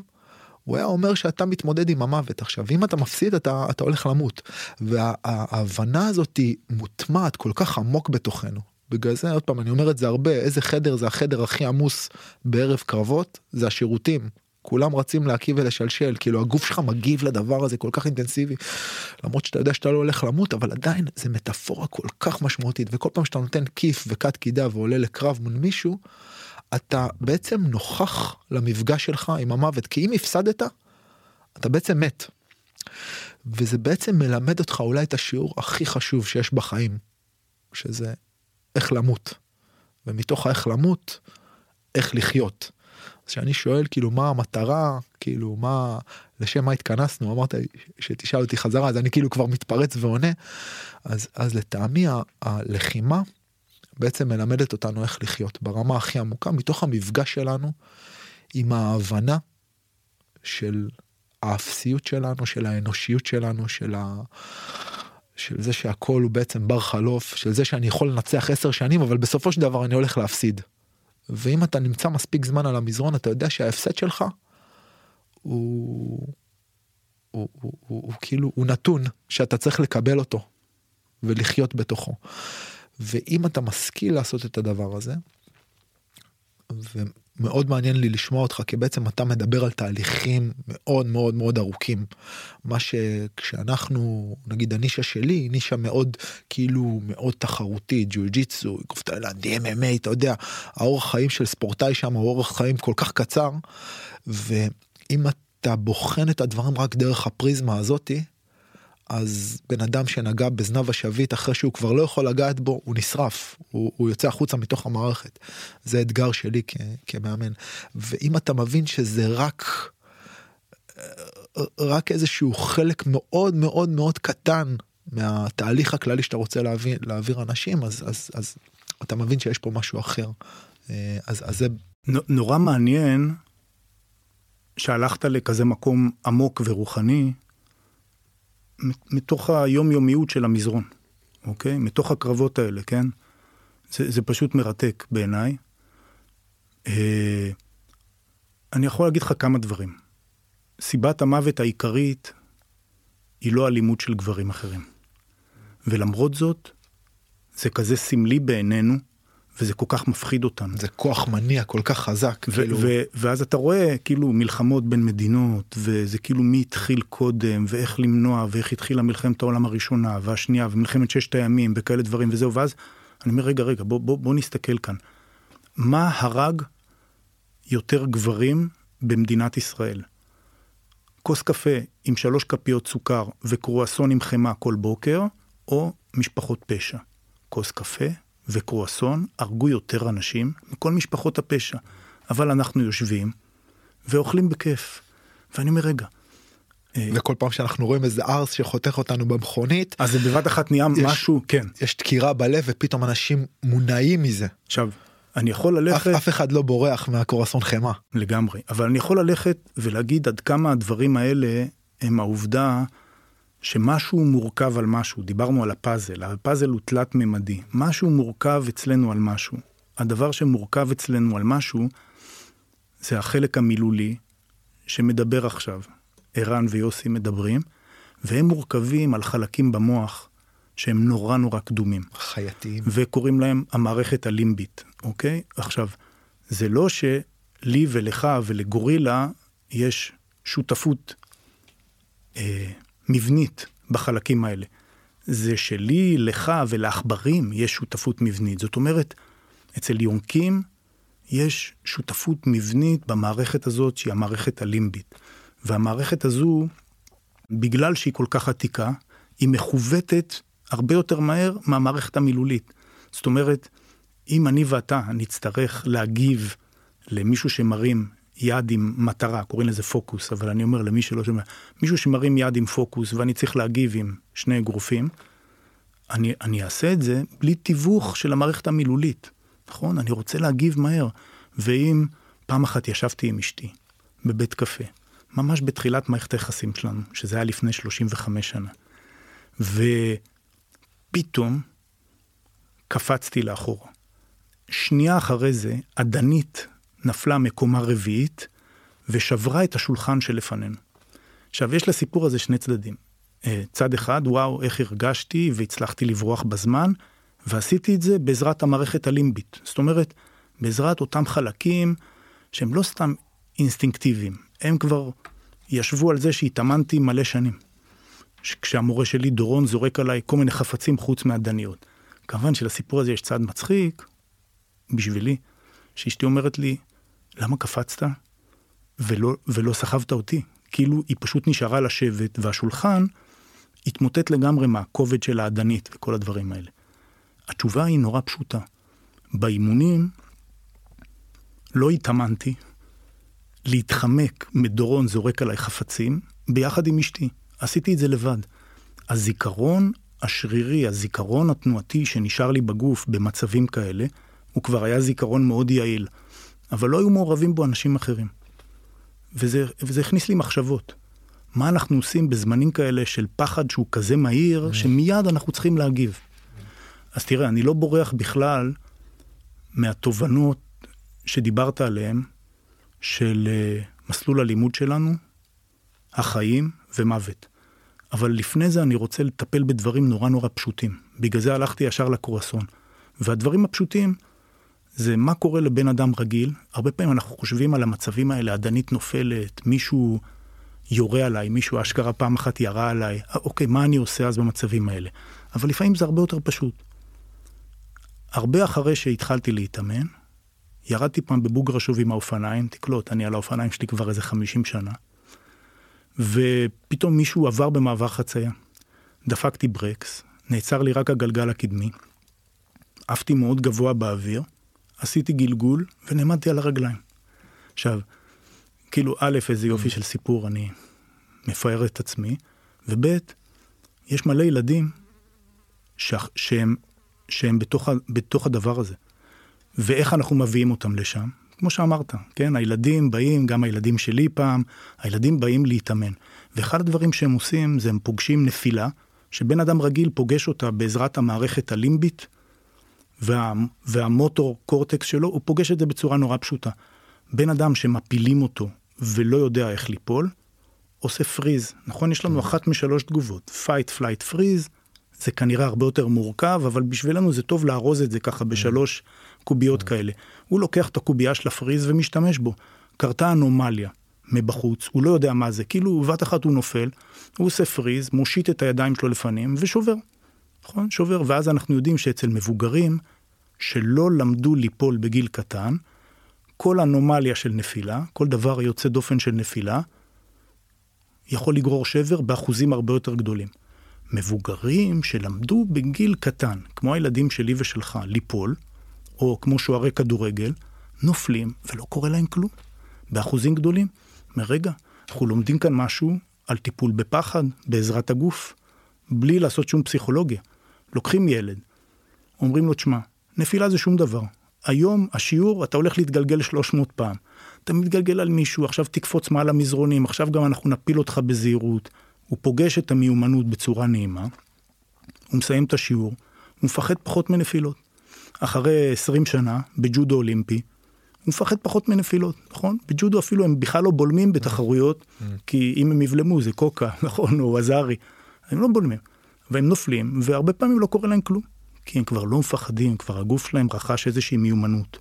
הוא היה אומר שאתה מתמודד עם המוות. עכשיו אם אתה מפסיד אתה אתה הולך למות. וההבנה הזאת היא מוטמעת כל כך עמוק בתוכנו. בגלל זה עוד פעם אני אומר את זה הרבה איזה חדר זה החדר הכי עמוס בערב קרבות? זה השירותים. כולם רצים להקיא ולשלשל כאילו הגוף שלך מגיב לדבר הזה כל כך אינטנסיבי. למרות שאתה יודע שאתה לא הולך למות אבל עדיין זה מטאפורה כל כך משמעותית. וכל פעם שאתה נותן כיף וכת קידה ועולה לקרב מול מישהו. אתה בעצם נוכח למפגש שלך עם המוות כי אם הפסדת אתה בעצם מת. וזה בעצם מלמד אותך אולי את השיעור הכי חשוב שיש בחיים שזה איך למות ומתוך האיך למות איך לחיות. אז כשאני שואל כאילו מה המטרה כאילו מה לשם מה התכנסנו אמרת שתשאל אותי חזרה אז אני כאילו כבר מתפרץ ועונה אז אז לטעמי הלחימה בעצם מלמדת אותנו איך לחיות ברמה הכי עמוקה מתוך המפגש שלנו עם ההבנה של האפסיות שלנו של האנושיות שלנו של, ה... של זה שהכל הוא בעצם בר חלוף של זה שאני יכול לנצח עשר שנים אבל בסופו של דבר אני הולך להפסיד. ואם אתה נמצא מספיק זמן על המזרון אתה יודע שההפסד שלך הוא, הוא, הוא, הוא, הוא כאילו הוא נתון שאתה צריך לקבל אותו ולחיות בתוכו. ואם אתה משכיל לעשות את הדבר הזה, ומאוד מעניין לי לשמוע אותך כי בעצם אתה מדבר על תהליכים מאוד מאוד מאוד ארוכים. מה שכשאנחנו נגיד הנישה שלי היא נישה מאוד כאילו מאוד תחרותית ג'ו ג'יצו אגרוף תאילנדי MMA אתה יודע האורח חיים של ספורטאי שם הוא אורח חיים כל כך קצר ואם אתה בוחן את הדברים רק דרך הפריזמה הזאתי אז בן אדם שנגע בזנב השביט אחרי שהוא כבר לא יכול לגעת בו הוא נשרף. הוא, הוא יוצא החוצה מתוך המערכת. זה אתגר שלי כ, כמאמן. ואם אתה מבין שזה רק רק איזשהו חלק מאוד מאוד מאוד קטן מהתהליך הכללי שאתה רוצה להעביר, להעביר אנשים אז אז אז אתה מבין שיש פה משהו אחר. אז אז זה נורא מעניין שהלכת לכזה מקום עמוק ורוחני מתוך היומיומיות של המזרון, אוקיי? מתוך הקרבות האלה, כן? זה, זה פשוט מרתק בעיניי. אה, אני יכול להגיד לך כמה דברים. סיבת המוות העיקרית היא לא אלימות של גברים אחרים. ולמרות זאת, זה כזה סמלי בעינינו, וזה כל כך מפחיד אותנו. זה כוח מניע כל כך חזק. ו- כאילו... ו- ואז אתה רואה כאילו מלחמות בין מדינות, וזה כאילו מי התחיל קודם, ואיך למנוע, ואיך התחילה מלחמת העולם הראשונה, והשנייה, ומלחמת ששת הימים, וכאלה דברים וזהו, ואז אני אומר, רגע, רגע, בוא, בוא, בוא נסתכל כאן. מה הרג יותר גברים במדינת ישראל? כוס קפה עם שלוש כפיות סוכר וקרואסון עם חמאה כל בוקר, או משפחות פשע. כוס קפה וקרואסון הרגו יותר אנשים מכל משפחות הפשע. אבל אנחנו יושבים ואוכלים בכיף. ואני אומר, רגע. וכל פעם שאנחנו רואים איזה ארס שחותך אותנו במכונית אז זה בבת אחת נהיה יש, משהו כן יש דקירה בלב ופתאום אנשים מונעים מזה עכשיו אני יכול ללכת אף, אף אחד לא בורח מהקורסון חמאה לגמרי אבל אני יכול ללכת ולהגיד עד כמה הדברים האלה הם העובדה שמשהו מורכב על משהו, דיברנו על הפאזל, הפאזל הוא תלת ממדי, משהו מורכב אצלנו על משהו. הדבר שמורכב אצלנו על משהו זה החלק המילולי שמדבר עכשיו. ערן ויוסי מדברים, והם מורכבים על חלקים במוח שהם נורא נורא קדומים. חייתיים. וקוראים להם המערכת הלימבית, אוקיי? עכשיו, זה לא לי ולך ולגורילה יש שותפות אה, מבנית בחלקים האלה. זה שלי, לך ולעכברים יש שותפות מבנית. זאת אומרת, אצל יונקים יש שותפות מבנית במערכת הזאת שהיא המערכת הלימבית. והמערכת הזו, בגלל שהיא כל כך עתיקה, היא מכוותת הרבה יותר מהר מהמערכת המילולית. זאת אומרת, אם אני ואתה נצטרך להגיב למישהו שמרים יד עם מטרה, קוראים לזה פוקוס, אבל אני אומר למי שלא שומע, מישהו שמרים יד עם פוקוס ואני צריך להגיב עם שני אגרופים, אני, אני אעשה את זה בלי תיווך של המערכת המילולית, נכון? אני רוצה להגיב מהר. ואם פעם אחת ישבתי עם אשתי בבית קפה, ממש בתחילת מערכת היחסים שלנו, שזה היה לפני 35 שנה, ופתאום קפצתי לאחורה. שנייה אחרי זה, אדנית נפלה מקומה רביעית ושברה את השולחן שלפנינו. עכשיו, יש לסיפור הזה שני צדדים. אה, צד אחד, וואו, איך הרגשתי והצלחתי לברוח בזמן, ועשיתי את זה בעזרת המערכת הלימבית. זאת אומרת, בעזרת אותם חלקים שהם לא סתם אינסטינקטיביים, הם כבר ישבו על זה שהתאמנתי מלא שנים. כשהמורה שלי דורון זורק עליי כל מיני חפצים חוץ מהדניות. כמובן שלסיפור הזה יש צד מצחיק, בשבילי, שאשתי אומרת לי, למה קפצת ולא, ולא סחבת אותי? כאילו היא פשוט נשארה לשבת והשולחן התמוטט לגמרי מהכובד של האדנית וכל הדברים האלה. התשובה היא נורא פשוטה. באימונים לא התאמנתי להתחמק מדורון זורק עליי חפצים ביחד עם אשתי. עשיתי את זה לבד. הזיכרון השרירי, הזיכרון התנועתי שנשאר לי בגוף במצבים כאלה, הוא כבר היה זיכרון מאוד יעיל, אבל לא היו מעורבים בו אנשים אחרים. וזה, וזה הכניס לי מחשבות. מה אנחנו עושים בזמנים כאלה של פחד שהוא כזה מהיר, שמיד אנחנו צריכים להגיב. אז תראה, אני לא בורח בכלל מהתובנות שדיברת עליהן, של uh, מסלול הלימוד שלנו, החיים ומוות. אבל לפני זה אני רוצה לטפל בדברים נורא נורא פשוטים. בגלל זה הלכתי ישר לקורסון. והדברים הפשוטים זה מה קורה לבן אדם רגיל. הרבה פעמים אנחנו חושבים על המצבים האלה, אדנית נופלת, מישהו יורה עליי, מישהו אשכרה פעם אחת ירה עליי, אוקיי, מה אני עושה אז במצבים האלה? אבל לפעמים זה הרבה יותר פשוט. הרבה אחרי שהתחלתי להתאמן, ירדתי פעם בבוגרשוב עם האופניים, תקלוט, אני על האופניים שלי כבר איזה 50 שנה, ופתאום מישהו עבר במעבר חצייה. דפקתי ברקס, נעצר לי רק הגלגל הקדמי, עפתי מאוד גבוה באוויר, עשיתי גלגול ונעמדתי על הרגליים. עכשיו, כאילו, א', איזה יופי של סיפור, אני מפאר את עצמי, וב', יש מלא ילדים ש... שהם, שהם בתוך. בתוך הדבר הזה. ואיך אנחנו מביאים אותם לשם? כמו שאמרת, כן, הילדים באים, גם הילדים שלי פעם, הילדים באים להתאמן. ואחד הדברים שהם עושים זה הם פוגשים נפילה, שבן אדם רגיל פוגש אותה בעזרת המערכת הלימבית וה, והמוטור קורטקס שלו, הוא פוגש את זה בצורה נורא פשוטה. בן אדם שמפילים אותו ולא יודע איך ליפול, עושה פריז. נכון? יש לנו אחת משלוש תגובות, fight, flight, freeze, זה כנראה הרבה יותר מורכב, אבל בשבילנו זה טוב לארוז את זה ככה בשלוש קוביות כאלה. הוא לוקח את הקובייה של הפריז ומשתמש בו. קרתה אנומליה מבחוץ, הוא לא יודע מה זה, כאילו בבת אחת הוא נופל, הוא עושה פריז, מושיט את הידיים שלו לפנים ושובר. נכון? שובר, ואז אנחנו יודעים שאצל מבוגרים שלא למדו ליפול בגיל קטן, כל אנומליה של נפילה, כל דבר יוצא דופן של נפילה, יכול לגרור שבר באחוזים הרבה יותר גדולים. מבוגרים שלמדו בגיל קטן, כמו הילדים שלי ושלך, ליפול, או כמו שוערי כדורגל, נופלים ולא קורה להם כלום, באחוזים גדולים. מרגע, אנחנו לומדים כאן משהו על טיפול בפחד, בעזרת הגוף, בלי לעשות שום פסיכולוגיה. לוקחים ילד, אומרים לו, תשמע, נפילה זה שום דבר. היום השיעור, אתה הולך להתגלגל 300 פעם. אתה מתגלגל על מישהו, עכשיו תקפוץ מעל המזרונים, עכשיו גם אנחנו נפיל אותך בזהירות. הוא פוגש את המיומנות בצורה נעימה, הוא מסיים את השיעור, הוא מפחד פחות מנפילות. אחרי 20 שנה, בג'ודו אולימפי, הוא מפחד פחות מנפילות, נכון? בג'ודו אפילו הם בכלל לא בולמים בתחרויות, כי אם הם יבלמו זה קוקה, נכון, או עזרי, הם לא בולמים. והם נופלים, והרבה פעמים לא קורה להם כלום. כי הם כבר לא מפחדים, כבר הגוף שלהם רכש איזושהי מיומנות.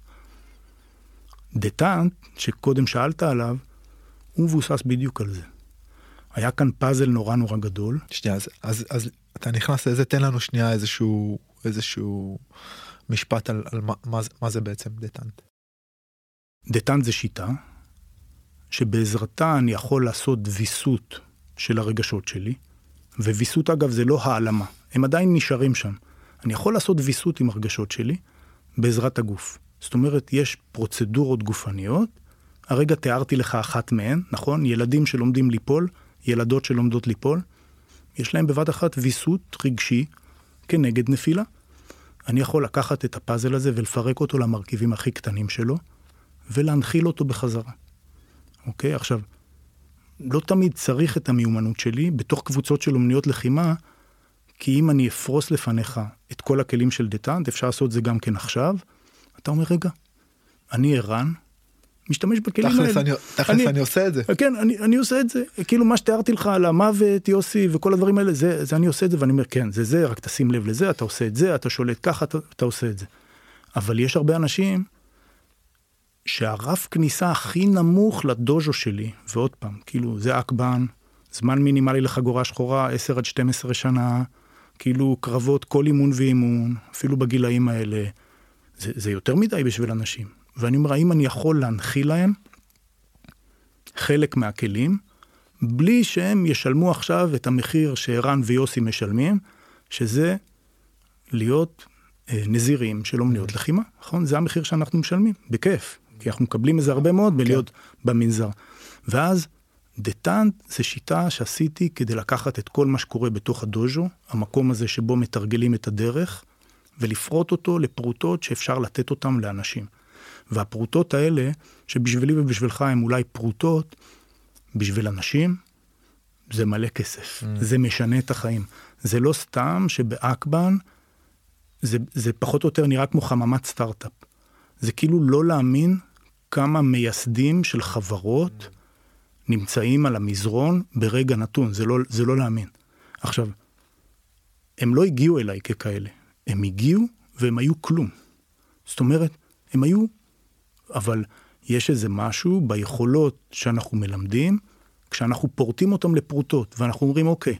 דטאנט, שקודם שאלת עליו, הוא מבוסס בדיוק על זה. היה כאן פאזל נורא נורא גדול. שנייה, אז, אז, אז אתה נכנס לזה, תן לנו שנייה איזשהו, איזשהו משפט על, על מה, מה, מה זה בעצם דטאנט. דטאנט זה שיטה שבעזרתה אני יכול לעשות ויסות של הרגשות שלי, וויסות אגב זה לא העלמה, הם עדיין נשארים שם. אני יכול לעשות ויסות עם הרגשות שלי בעזרת הגוף. זאת אומרת, יש פרוצדורות גופניות, הרגע תיארתי לך אחת מהן, נכון? ילדים שלומדים ליפול, ילדות שלומדות ליפול, יש להם בבת אחת ויסות רגשי כנגד נפילה. אני יכול לקחת את הפאזל הזה ולפרק אותו למרכיבים הכי קטנים שלו, ולהנחיל אותו בחזרה. אוקיי? עכשיו, לא תמיד צריך את המיומנות שלי בתוך קבוצות של אומניות לחימה, כי אם אני אפרוס לפניך את כל הכלים של דטאנט, אפשר לעשות זה גם כן עכשיו, אתה אומר, רגע, אני ערן, משתמש בכלים תכלס האלה. אני, תכלס אני, אני עושה את זה. כן, אני, אני עושה את זה. כאילו מה שתיארתי לך על המוות, יוסי, וכל הדברים האלה, זה, זה אני עושה את זה, ואני אומר, כן, זה זה, רק תשים לב לזה, אתה עושה את זה, אתה שולט ככה, אתה, אתה עושה את זה. אבל יש הרבה אנשים שהרף כניסה הכי נמוך לדוז'ו שלי, ועוד פעם, כאילו, זה אקבן, זמן מינימלי לחגורה שחורה, 10 עד 12 שנה, כאילו קרבות כל אימון ואימון, אפילו בגילאים האלה, זה, זה יותר מדי בשביל אנשים. ואני אומר, האם אני יכול להנחיל להם חלק מהכלים, בלי שהם ישלמו עכשיו את המחיר שערן ויוסי משלמים, שזה להיות אה, נזירים של אומניות לחימה, נכון? זה המחיר שאנחנו משלמים, בכיף, כי אנחנו מקבלים מזה הרבה מאוד בלהיות כן. במנזר. ואז דטאנט זה שיטה שעשיתי כדי לקחת את כל מה שקורה בתוך הדוז'ו, המקום הזה שבו מתרגלים את הדרך, ולפרוט אותו לפרוטות שאפשר לתת אותם לאנשים. והפרוטות האלה, שבשבילי ובשבילך הם אולי פרוטות, בשביל אנשים, זה מלא כסף. Mm. זה משנה את החיים. זה לא סתם שבאקבן, זה, זה פחות או יותר נראה כמו חממת סטארט-אפ. זה כאילו לא להאמין כמה מייסדים של חברות. נמצאים על המזרון ברגע נתון, זה לא, זה לא להאמין. עכשיו, הם לא הגיעו אליי ככאלה, הם הגיעו והם היו כלום. זאת אומרת, הם היו אבל יש איזה משהו ביכולות שאנחנו מלמדים, כשאנחנו פורטים אותם לפרוטות, ואנחנו אומרים, אוקיי,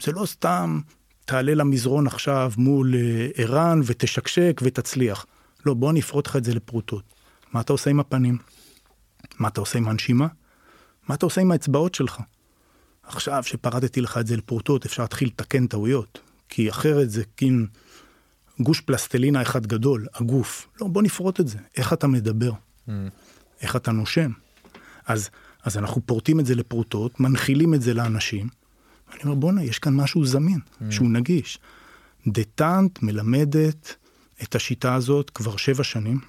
זה לא סתם תעלה למזרון עכשיו מול אה, ערן ותשקשק ותצליח. לא, בוא אני אפרוט לך את זה לפרוטות. מה אתה עושה עם הפנים? מה אתה עושה עם הנשימה? מה אתה עושה עם האצבעות שלך? עכשיו שפרטתי לך את זה לפרוטות, אפשר להתחיל לתקן טעויות, כי אחרת זה כאילו... גוש פלסטלינה אחד גדול, הגוף. לא, בוא נפרוט את זה. איך אתה מדבר? Mm. איך אתה נושם? אז, אז אנחנו פורטים את זה לפרוטות, מנחילים את זה לאנשים. אני אומר, בואנה, יש כאן משהו זמין, mm. שהוא נגיש. דטאנט מלמדת את השיטה הזאת כבר שבע שנים.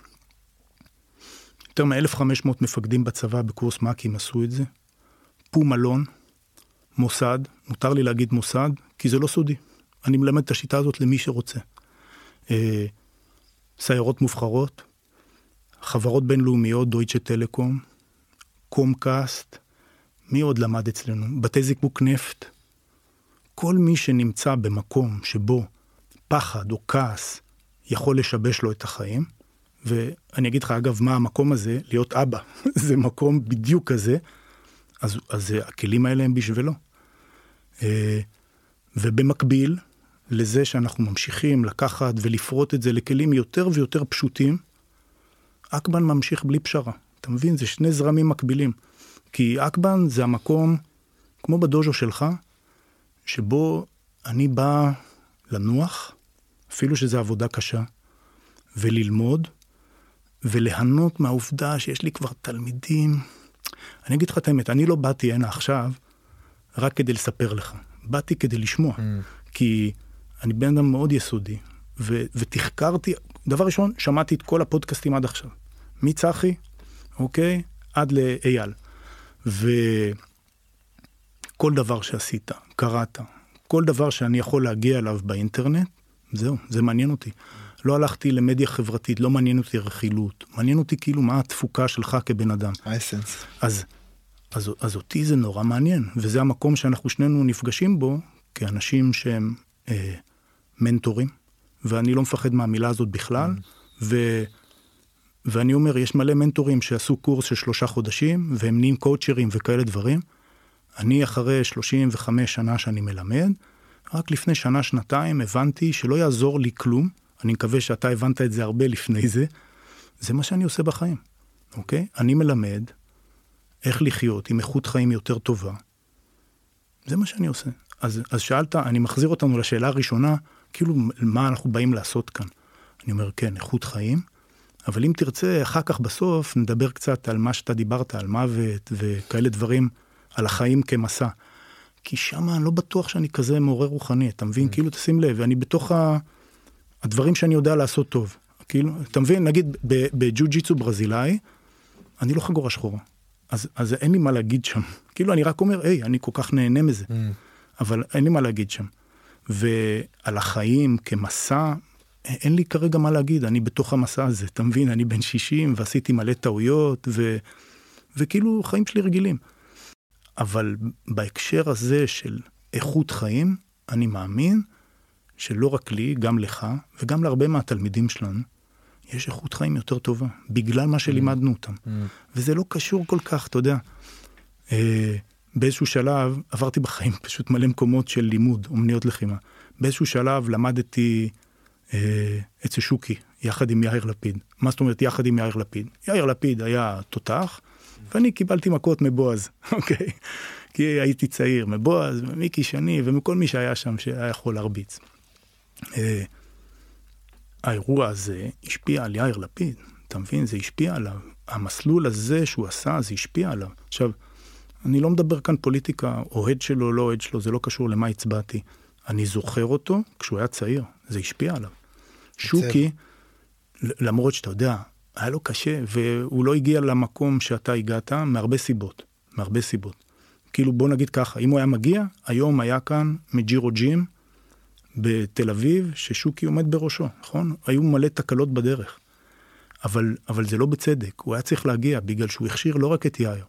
יותר מ-1500 מפקדים בצבא בקורס מ"כים עשו את זה. פום אלון, מוסד, מותר לי להגיד מוסד, כי זה לא סודי. אני מלמד את השיטה הזאת למי שרוצה. אה, סיירות מובחרות, חברות בינלאומיות, דויטשה טלקום, קומקאסט, מי עוד למד אצלנו? בתי זיקוק נפט. כל מי שנמצא במקום שבו פחד או כעס יכול לשבש לו את החיים, ואני אגיד לך אגב מה המקום הזה, להיות אבא, זה מקום בדיוק כזה, אז, אז הכלים האלה הם בשבילו. אה, ובמקביל, לזה שאנחנו ממשיכים לקחת ולפרוט את זה לכלים יותר ויותר פשוטים, אקבן ממשיך בלי פשרה. אתה מבין? זה שני זרמים מקבילים. כי אקבן זה המקום, כמו בדוז'ו שלך, שבו אני בא לנוח, אפילו שזו עבודה קשה, וללמוד, וליהנות מהעובדה שיש לי כבר תלמידים. אני אגיד לך את האמת, אני לא באתי הנה עכשיו רק כדי לספר לך, באתי כדי לשמוע. Mm. כי אני בן אדם מאוד יסודי, ו- ותחקרתי, דבר ראשון, שמעתי את כל הפודקאסטים עד עכשיו, מצחי, אוקיי, עד לאייל. וכל דבר שעשית, קראת, כל דבר שאני יכול להגיע אליו באינטרנט, זהו, זה מעניין אותי. לא הלכתי למדיה חברתית, לא מעניין אותי רכילות, מעניין אותי כאילו מה התפוקה שלך כבן אדם. האסנס. אז, אז, אז אותי זה נורא מעניין, וזה המקום שאנחנו שנינו נפגשים בו כאנשים שהם אה, מנטורים, ואני לא מפחד מהמילה הזאת בכלל, mm. ו, ואני אומר, יש מלא מנטורים שעשו קורס של שלושה חודשים, והם נהיים קואוצ'רים וכאלה דברים. אני אחרי 35 שנה שאני מלמד, רק לפני שנה, שנתיים הבנתי שלא יעזור לי כלום, אני מקווה שאתה הבנת את זה הרבה לפני זה, זה מה שאני עושה בחיים, אוקיי? אני מלמד איך לחיות עם איכות חיים יותר טובה. זה מה שאני עושה. אז, אז שאלת, אני מחזיר אותנו לשאלה הראשונה, כאילו, מה אנחנו באים לעשות כאן? אני אומר, כן, איכות חיים, אבל אם תרצה, אחר כך בסוף נדבר קצת על מה שאתה דיברת, על מוות וכאלה דברים, על החיים כמסע. כי שם אני לא בטוח שאני כזה מעורר רוחני, אתה מבין? Mm. כאילו, תשים לב, אני בתוך ה... הדברים שאני יודע לעשות טוב. כאילו, אתה מבין, נגיד בג'ו ג'יצו ברזילאי, אני לא חגורה שחורה. אז, אז אין לי מה להגיד שם. כאילו, אני רק אומר, היי, אני כל כך נהנה מזה. Mm. אבל אין לי מה להגיד שם. ועל החיים כמסע, אין לי כרגע מה להגיד, אני בתוך המסע הזה, אתה מבין? אני בן 60 ועשיתי מלא טעויות, ו... וכאילו, חיים שלי רגילים. אבל בהקשר הזה של איכות חיים, אני מאמין שלא רק לי, גם לך, וגם להרבה מהתלמידים שלנו, יש איכות חיים יותר טובה, בגלל מה שלימדנו אותם. Mm. וזה לא קשור כל כך, אתה יודע. אה, באיזשהו שלב עברתי בחיים פשוט מלא מקומות של לימוד, אומניות לחימה. באיזשהו שלב למדתי אה, אצל שוקי, יחד עם יאיר לפיד. מה זאת אומרת יחד עם יאיר לפיד? יאיר לפיד היה תותח, ואני קיבלתי מכות מבועז, אוקיי? כי הייתי צעיר, מבועז, ממיקי שני ומכל מי שהיה שם שהיה יכול להרביץ. אה, האירוע הזה השפיע על יאיר לפיד, אתה מבין? זה השפיע עליו. המסלול הזה שהוא עשה, זה השפיע עליו. עכשיו, אני לא מדבר כאן פוליטיקה, אוהד שלו, לא אוהד שלו, זה לא קשור למה הצבעתי. אני זוכר אותו כשהוא היה צעיר, זה השפיע עליו. שוקי, למרות שאתה יודע, היה לו קשה, והוא לא הגיע למקום שאתה הגעת מהרבה סיבות, מהרבה סיבות. כאילו בוא נגיד ככה, אם הוא היה מגיע, היום היה כאן מג'ירו ג'ים בתל אביב, ששוקי עומד בראשו, נכון? היו מלא תקלות בדרך. אבל, אבל זה לא בצדק, הוא היה צריך להגיע בגלל שהוא הכשיר לא רק את יאיר,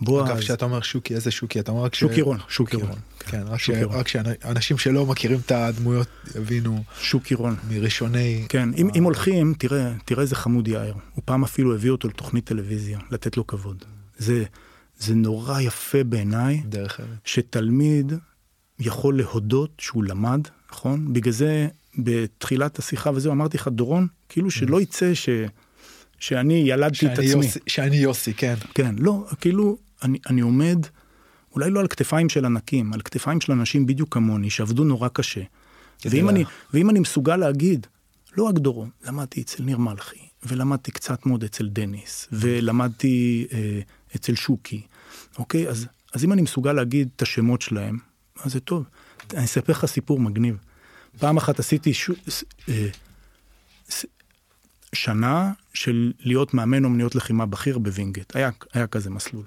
בועז. אגב, כשאתה אומר שוקי, איזה שוקי? אתה אומר רק ש... שוקי רון, שוקי רון. כן, רק, ש... רק שאנשים שלא מכירים את הדמויות יבינו. שוקי רון. מראשוני... כן, אם, אם הולכים, תראה, תראה איזה חמוד יאיר. הוא פעם אפילו הביא אותו לתוכנית טלוויזיה, לתת לו כבוד. זה, זה נורא יפה בעיניי. שתלמיד יכול להודות שהוא למד, נכון? בגלל זה בתחילת השיחה וזהו, אמרתי לך, דורון, כאילו שלא יצא ש... שאני ילדתי את עצמי. יוסי, שאני יוסי, כן. כן, לא, כאילו, אני, אני עומד, אולי לא על כתפיים של ענקים, על כתפיים של אנשים בדיוק כמוני, שעבדו נורא קשה. ואם אני, ואם אני מסוגל להגיד, לא רק דורון, למדתי אצל ניר מלכי, ולמדתי קצת מאוד אצל דניס, ולמדתי אה, אצל שוקי, אוקיי? אז, אז אם אני מסוגל להגיד את השמות שלהם, אז זה טוב. אני אספר לך סיפור מגניב. פעם אחת עשיתי ש... אה, שנה של להיות מאמן אומניות לחימה בכיר בווינגייט, היה, היה כזה מסלול.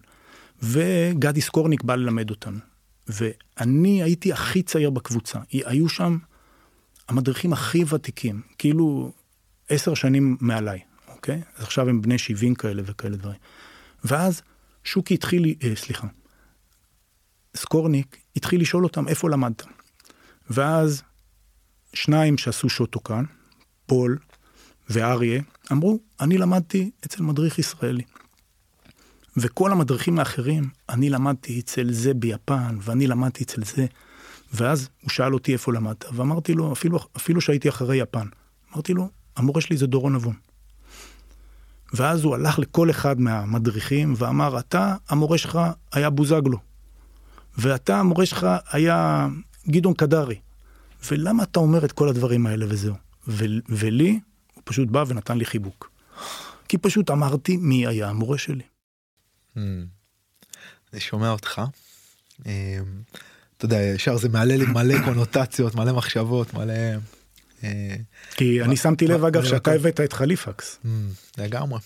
וגדי סקורניק בא ללמד אותנו. ואני הייתי הכי צעיר בקבוצה, היו שם המדריכים הכי ותיקים, כאילו עשר שנים מעליי, אוקיי? אז עכשיו הם בני 70 כאלה וכאלה דברים. ואז שוקי התחיל, אה, סליחה, סקורניק התחיל לשאול אותם איפה למדת. ואז שניים שעשו שוטוקן, פול ואריה, אמרו, אני למדתי אצל מדריך ישראלי. וכל המדריכים האחרים, אני למדתי אצל זה ביפן, ואני למדתי אצל זה. ואז הוא שאל אותי איפה למדת, ואמרתי לו, אפילו, אפילו שהייתי אחרי יפן, אמרתי לו, המורה שלי זה דורון נבון. ואז הוא הלך לכל אחד מהמדריכים ואמר, אתה, המורה שלך היה בוזגלו, ואתה, המורה שלך היה גדעון קדרי, ולמה אתה אומר את כל הדברים האלה וזהו? ו- ולי, הוא פשוט בא ונתן לי חיבוק. כי פשוט אמרתי מי היה המורה שלי. Hmm. אני שומע אותך. אמ, אתה יודע, ישר זה מעלה לי מלא קונוטציות, מלא מחשבות, מלא... אה, כי אני שמתי לב אגב שאתה הבאת את חליפקס. Hmm, לגמרי.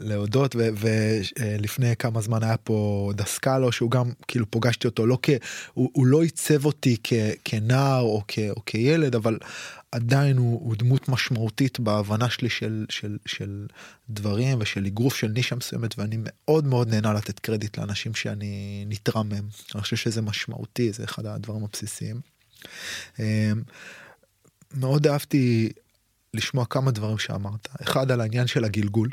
להודות ולפני כמה זמן היה פה דסקלו שהוא גם כאילו פוגשתי אותו לא כ... הוא, הוא לא עיצב אותי כ, כנער או, כ, או כילד אבל עדיין הוא, הוא דמות משמעותית בהבנה שלי של, של, של דברים ושל אגרוף של נישה מסוימת ואני מאוד מאוד נהנה לתת קרדיט לאנשים שאני נתרם מהם. אני חושב שזה משמעותי זה אחד הדברים הבסיסיים. אמ, מאוד אהבתי לשמוע כמה דברים שאמרת. אחד על העניין של הגלגול.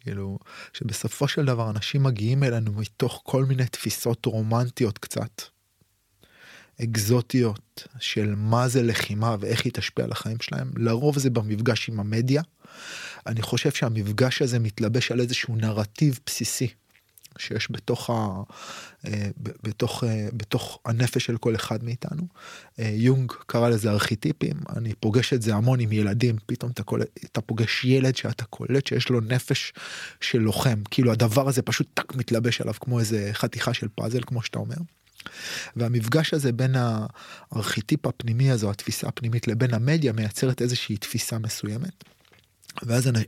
כאילו, שבסופו של דבר אנשים מגיעים אלינו מתוך כל מיני תפיסות רומנטיות קצת, אקזוטיות, של מה זה לחימה ואיך היא תשפיע על החיים שלהם. לרוב זה במפגש עם המדיה. אני חושב שהמפגש הזה מתלבש על איזשהו נרטיב בסיסי. שיש בתוך, ה, אה, בתוך, אה, בתוך הנפש של כל אחד מאיתנו. אה, יונג קרא לזה ארכיטיפים, אני פוגש את זה המון עם ילדים, פתאום אתה, קולט, אתה פוגש ילד שאתה קולט שיש לו נפש של לוחם, כאילו הדבר הזה פשוט טק מתלבש עליו כמו איזה חתיכה של פאזל, כמו שאתה אומר. והמפגש הזה בין הארכיטיפ הפנימי הזו, התפיסה הפנימית, לבין המדיה מייצרת איזושהי תפיסה מסוימת. ואז אני,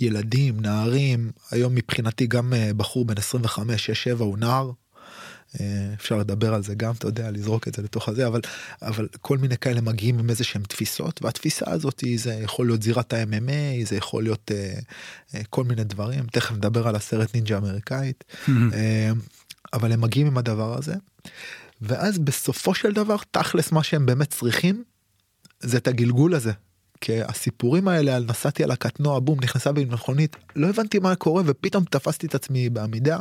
ילדים, נערים, היום מבחינתי גם אה, בחור בן 25, 6-7 הוא נער. אה, אפשר לדבר על זה גם, אתה יודע, לזרוק את זה לתוך הזה, אבל, אבל כל מיני כאלה מגיעים עם איזה שהם תפיסות, והתפיסה הזאת זה יכול להיות זירת ה-MMA, זה יכול להיות uh, uh, כל מיני דברים, תכף נדבר על הסרט נינג'ה אמריקאית, uh, אבל הם מגיעים עם הדבר הזה, ואז בסופו של דבר, תכלס מה שהם באמת צריכים, זה את הגלגול הזה, כי הסיפורים האלה על נסעתי על הקטנוע בום נכנסה בי מכונית לא הבנתי מה קורה ופתאום תפסתי את עצמי בעמידה.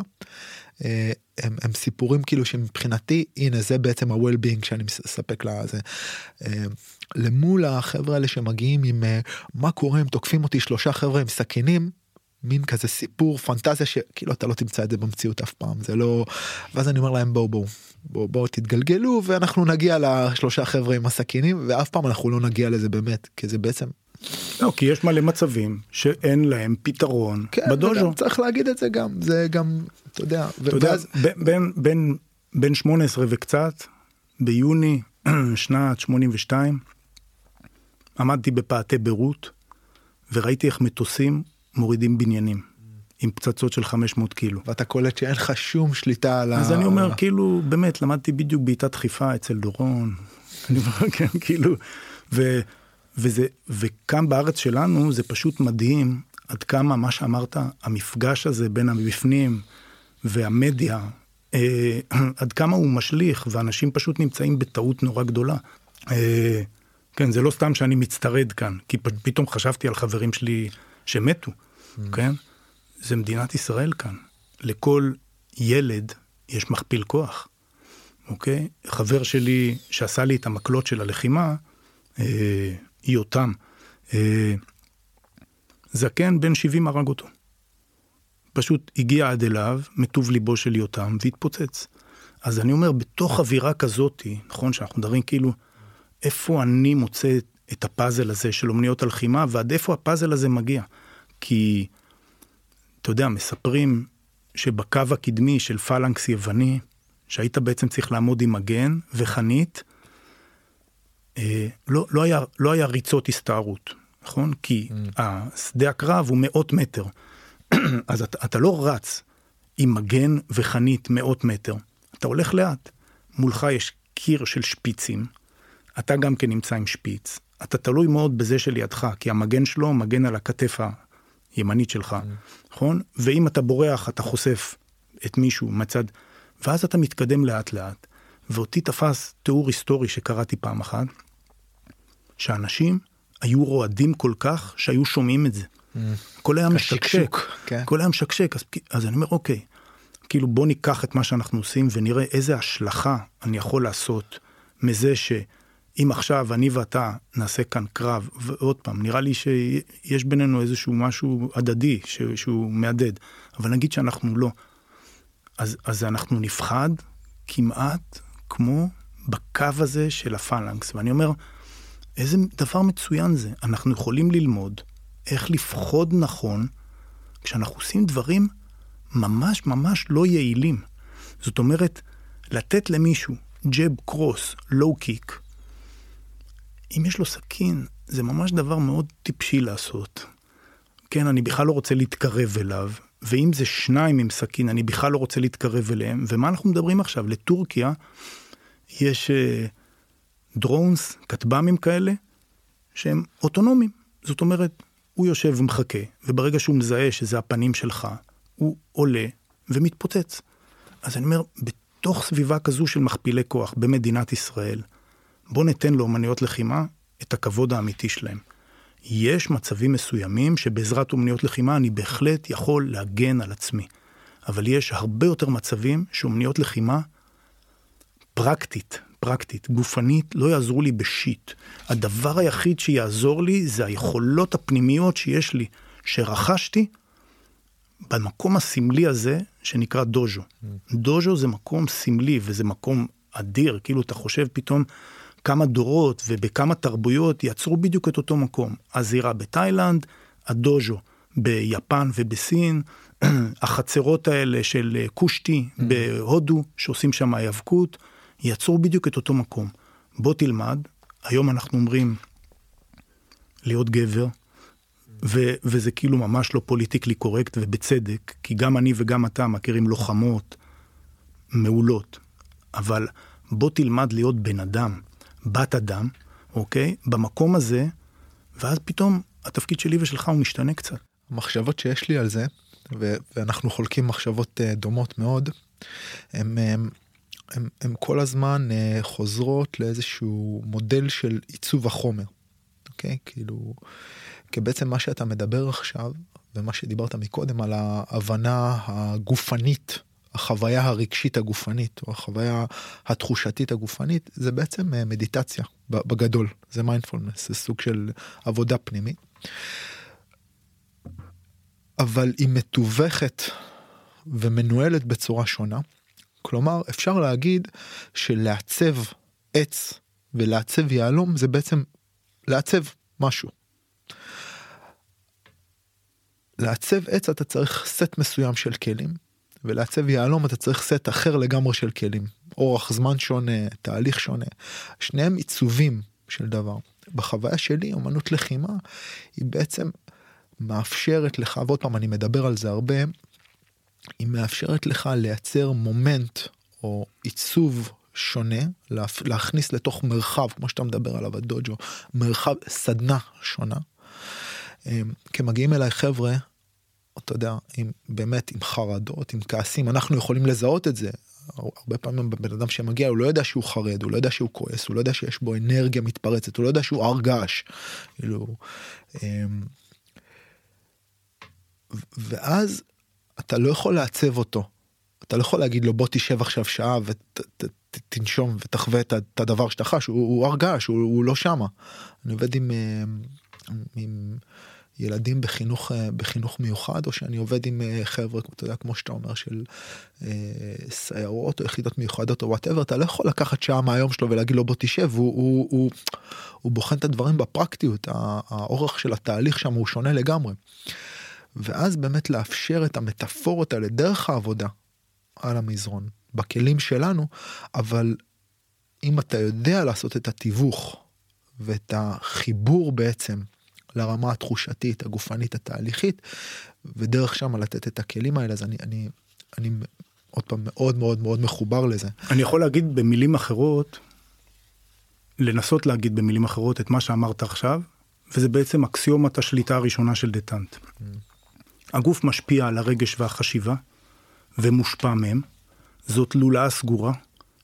אה, הם, הם סיפורים כאילו שמבחינתי הנה זה בעצם ה-well-being שאני מספק לזה. אה, למול החבר'ה האלה שמגיעים עם אה, מה קורה אם תוקפים אותי שלושה חבר'ה עם סכינים מין כזה סיפור פנטזיה שכאילו אתה לא תמצא את זה במציאות אף פעם זה לא ואז אני אומר להם בואו בואו בואו בואו תתגלגלו ואנחנו נגיע לשלושה חבר'ה עם הסכינים ואף פעם אנחנו לא נגיע לזה באמת כי זה בעצם. לא כי יש מלא מצבים שאין להם פתרון כן, בדוז'ו. צריך להגיד את זה גם זה גם אתה יודע. אתה יודע ואז... בין בין בין 18 וקצת ביוני שנת 82 עמדתי בפאתי ביירות וראיתי איך מטוסים מורידים בניינים. עם פצצות של 500 קילו. ואתה קולט שאין לך שום שליטה על ה... אז אני אומר, כאילו, באמת, למדתי בדיוק בעיטת דחיפה אצל דורון. אני אומר, כן, כאילו, ו, וזה, וכאן בארץ שלנו זה פשוט מדהים עד כמה מה שאמרת, המפגש הזה בין המבפנים והמדיה, אה, עד כמה הוא משליך, ואנשים פשוט נמצאים בטעות נורא גדולה. אה, כן, זה לא סתם שאני מצטרד כאן, כי פתאום חשבתי על חברים שלי שמתו. כן? זה מדינת ישראל כאן. לכל ילד יש מכפיל כוח, אוקיי? חבר שלי שעשה לי את המקלות של הלחימה, אה, יותם, אה, זקן בן 70 הרג אותו. פשוט הגיע עד אליו, מטוב ליבו של יותם, והתפוצץ. אז אני אומר, בתוך אווירה כזאתי, נכון, שאנחנו מדברים כאילו, איפה אני מוצא את הפאזל הזה של אומניות הלחימה, ועד איפה הפאזל הזה מגיע? כי, אתה יודע, מספרים שבקו הקדמי של פלנקס יווני, שהיית בעצם צריך לעמוד עם מגן וחנית, אה, לא, לא, היה, לא היה ריצות הסתערות, נכון? כי mm. שדה הקרב הוא מאות מטר. אז אתה, אתה לא רץ עם מגן וחנית מאות מטר, אתה הולך לאט. מולך יש קיר של שפיצים, אתה גם כן נמצא עם שפיץ, אתה תלוי מאוד בזה שלידך, כי המגן שלו מגן על הכתף הימנית שלך, נכון? ואם אתה בורח, אתה חושף את מישהו מצד... ואז אתה מתקדם לאט לאט. ואותי תפס תיאור היסטורי שקראתי פעם אחת, שאנשים היו רועדים כל כך שהיו שומעים את זה. Mm. הכל היה משקשק, כן. הכל היה משקשק, אז, אז אני אומר, אוקיי, כאילו בוא ניקח את מה שאנחנו עושים ונראה איזה השלכה אני יכול לעשות מזה ש... אם עכשיו אני ואתה נעשה כאן קרב, ועוד פעם, נראה לי שיש בינינו איזשהו משהו הדדי שהוא מהדהד, אבל נגיד שאנחנו לא, אז, אז אנחנו נפחד כמעט כמו בקו הזה של הפלנקס, ואני אומר, איזה דבר מצוין זה, אנחנו יכולים ללמוד איך לפחוד נכון כשאנחנו עושים דברים ממש ממש לא יעילים. זאת אומרת, לתת למישהו ג'ב קרוס, לואו קיק, אם יש לו סכין, זה ממש דבר מאוד טיפשי לעשות. כן, אני בכלל לא רוצה להתקרב אליו, ואם זה שניים עם סכין, אני בכלל לא רוצה להתקרב אליהם. ומה אנחנו מדברים עכשיו? לטורקיה יש uh, דרונס, כטב"מים כאלה, שהם אוטונומיים. זאת אומרת, הוא יושב ומחכה, וברגע שהוא מזהה שזה הפנים שלך, הוא עולה ומתפוצץ. אז אני אומר, בתוך סביבה כזו של מכפילי כוח במדינת ישראל, בוא ניתן לאומניות לחימה את הכבוד האמיתי שלהם. יש מצבים מסוימים שבעזרת אומניות לחימה אני בהחלט יכול להגן על עצמי. אבל יש הרבה יותר מצבים שאומניות לחימה פרקטית, פרקטית, גופנית, לא יעזרו לי בשיט. הדבר היחיד שיעזור לי זה היכולות הפנימיות שיש לי, שרכשתי במקום הסמלי הזה שנקרא דוז'ו. Mm. דוז'ו זה מקום סמלי וזה מקום אדיר, כאילו אתה חושב פתאום כמה דורות ובכמה תרבויות יצרו בדיוק את אותו מקום. הזירה בתאילנד, הדוז'ו ביפן ובסין, החצרות האלה של קושטי mm. בהודו, שעושים שם היאבקות, יצרו בדיוק את אותו מקום. בוא תלמד, היום אנחנו אומרים להיות גבר, ו- וזה כאילו ממש לא פוליטיקלי קורקט ובצדק, כי גם אני וגם אתה מכירים לוחמות מעולות, אבל בוא תלמד להיות בן אדם, בת אדם, אוקיי? במקום הזה, ואז פתאום התפקיד שלי ושלך הוא משתנה קצת. המחשבות שיש לי על זה, ו- ואנחנו חולקים מחשבות uh, דומות מאוד, הם, הם, הם, הם כל הזמן uh, חוזרות לאיזשהו מודל של עיצוב החומר, אוקיי? כאילו, כי בעצם מה שאתה מדבר עכשיו, ומה שדיברת מקודם על ההבנה הגופנית החוויה הרגשית הגופנית או החוויה התחושתית הגופנית זה בעצם אה, מדיטציה בגדול זה מיינדפולנס זה סוג של עבודה פנימית. אבל היא מתווכת ומנוהלת בצורה שונה. כלומר אפשר להגיד שלעצב עץ ולעצב יהלום זה בעצם לעצב משהו. לעצב עץ אתה צריך סט מסוים של כלים ולעצב יהלום אתה צריך סט אחר לגמרי של כלים. אורך זמן שונה, תהליך שונה. שניהם עיצובים של דבר. בחוויה שלי אמנות לחימה היא בעצם מאפשרת לך, ועוד פעם אני מדבר על זה הרבה, היא מאפשרת לך לייצר מומנט או עיצוב שונה, להכניס לתוך מרחב, כמו שאתה מדבר עליו, הדוג'ו, מרחב, סדנה שונה. אמ, כי מגיעים אליי חבר'ה אתה יודע, עם באמת עם חרדות, עם כעסים, אנחנו יכולים לזהות את זה. הרבה פעמים בן אדם שמגיע הוא לא יודע שהוא חרד, הוא לא יודע שהוא כועס, הוא לא יודע שיש בו אנרגיה מתפרצת, הוא לא יודע שהוא הר געש. כאילו, אמ, ואז אתה לא יכול לעצב אותו. אתה לא יכול להגיד לו בוא תשב עכשיו שעה ותנשום ותחווה את הדבר שאתה חש, הוא הר געש, הוא, הוא לא שמה. אני עובד עם, אמ, עם ילדים בחינוך אה, בחינוך מיוחד או שאני עובד עם אה, חבר'ה אתה יודע כמו שאתה אומר של אה, סיירות או יחידות מיוחדות או וואטאבר אתה לא יכול לקחת שעה מהיום שלו ולהגיד לו בוא תשב הוא, הוא, הוא, הוא בוחן את הדברים בפרקטיות האורך של התהליך שם הוא שונה לגמרי. ואז באמת לאפשר את המטאפורות האלה דרך העבודה על המזרון בכלים שלנו אבל אם אתה יודע לעשות את התיווך ואת החיבור בעצם לרמה התחושתית, הגופנית, התהליכית, ודרך שם לתת את הכלים האלה, אז אני, אני, אני עוד פעם מאוד מאוד מאוד מחובר לזה. אני יכול להגיד במילים אחרות, לנסות להגיד במילים אחרות את מה שאמרת עכשיו, וזה בעצם אקסיומת השליטה הראשונה של דטנט. Mm. הגוף משפיע על הרגש והחשיבה, ומושפע מהם. זאת לולאה סגורה,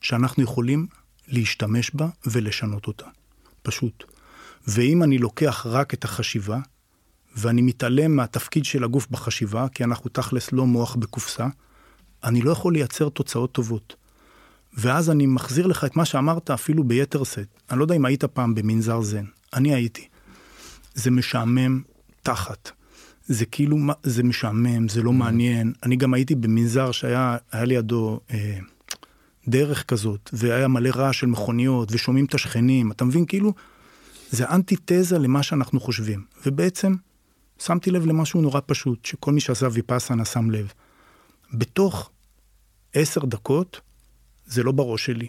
שאנחנו יכולים להשתמש בה ולשנות אותה. פשוט. ואם אני לוקח רק את החשיבה, ואני מתעלם מהתפקיד של הגוף בחשיבה, כי אנחנו תכלס לא מוח בקופסה, אני לא יכול לייצר תוצאות טובות. ואז אני מחזיר לך את מה שאמרת אפילו ביתר שאת. אני לא יודע אם היית פעם במנזר זן, אני הייתי. זה משעמם תחת. זה כאילו, זה משעמם, זה לא mm. מעניין. אני גם הייתי במנזר שהיה לידו אה, דרך כזאת, והיה מלא רעש של מכוניות, ושומעים את השכנים, אתה מבין? כאילו, זה אנטיתזה למה שאנחנו חושבים. ובעצם שמתי לב למשהו נורא פשוט, שכל מי שעשה ויפאסנה שם לב. בתוך עשר דקות, זה לא בראש שלי,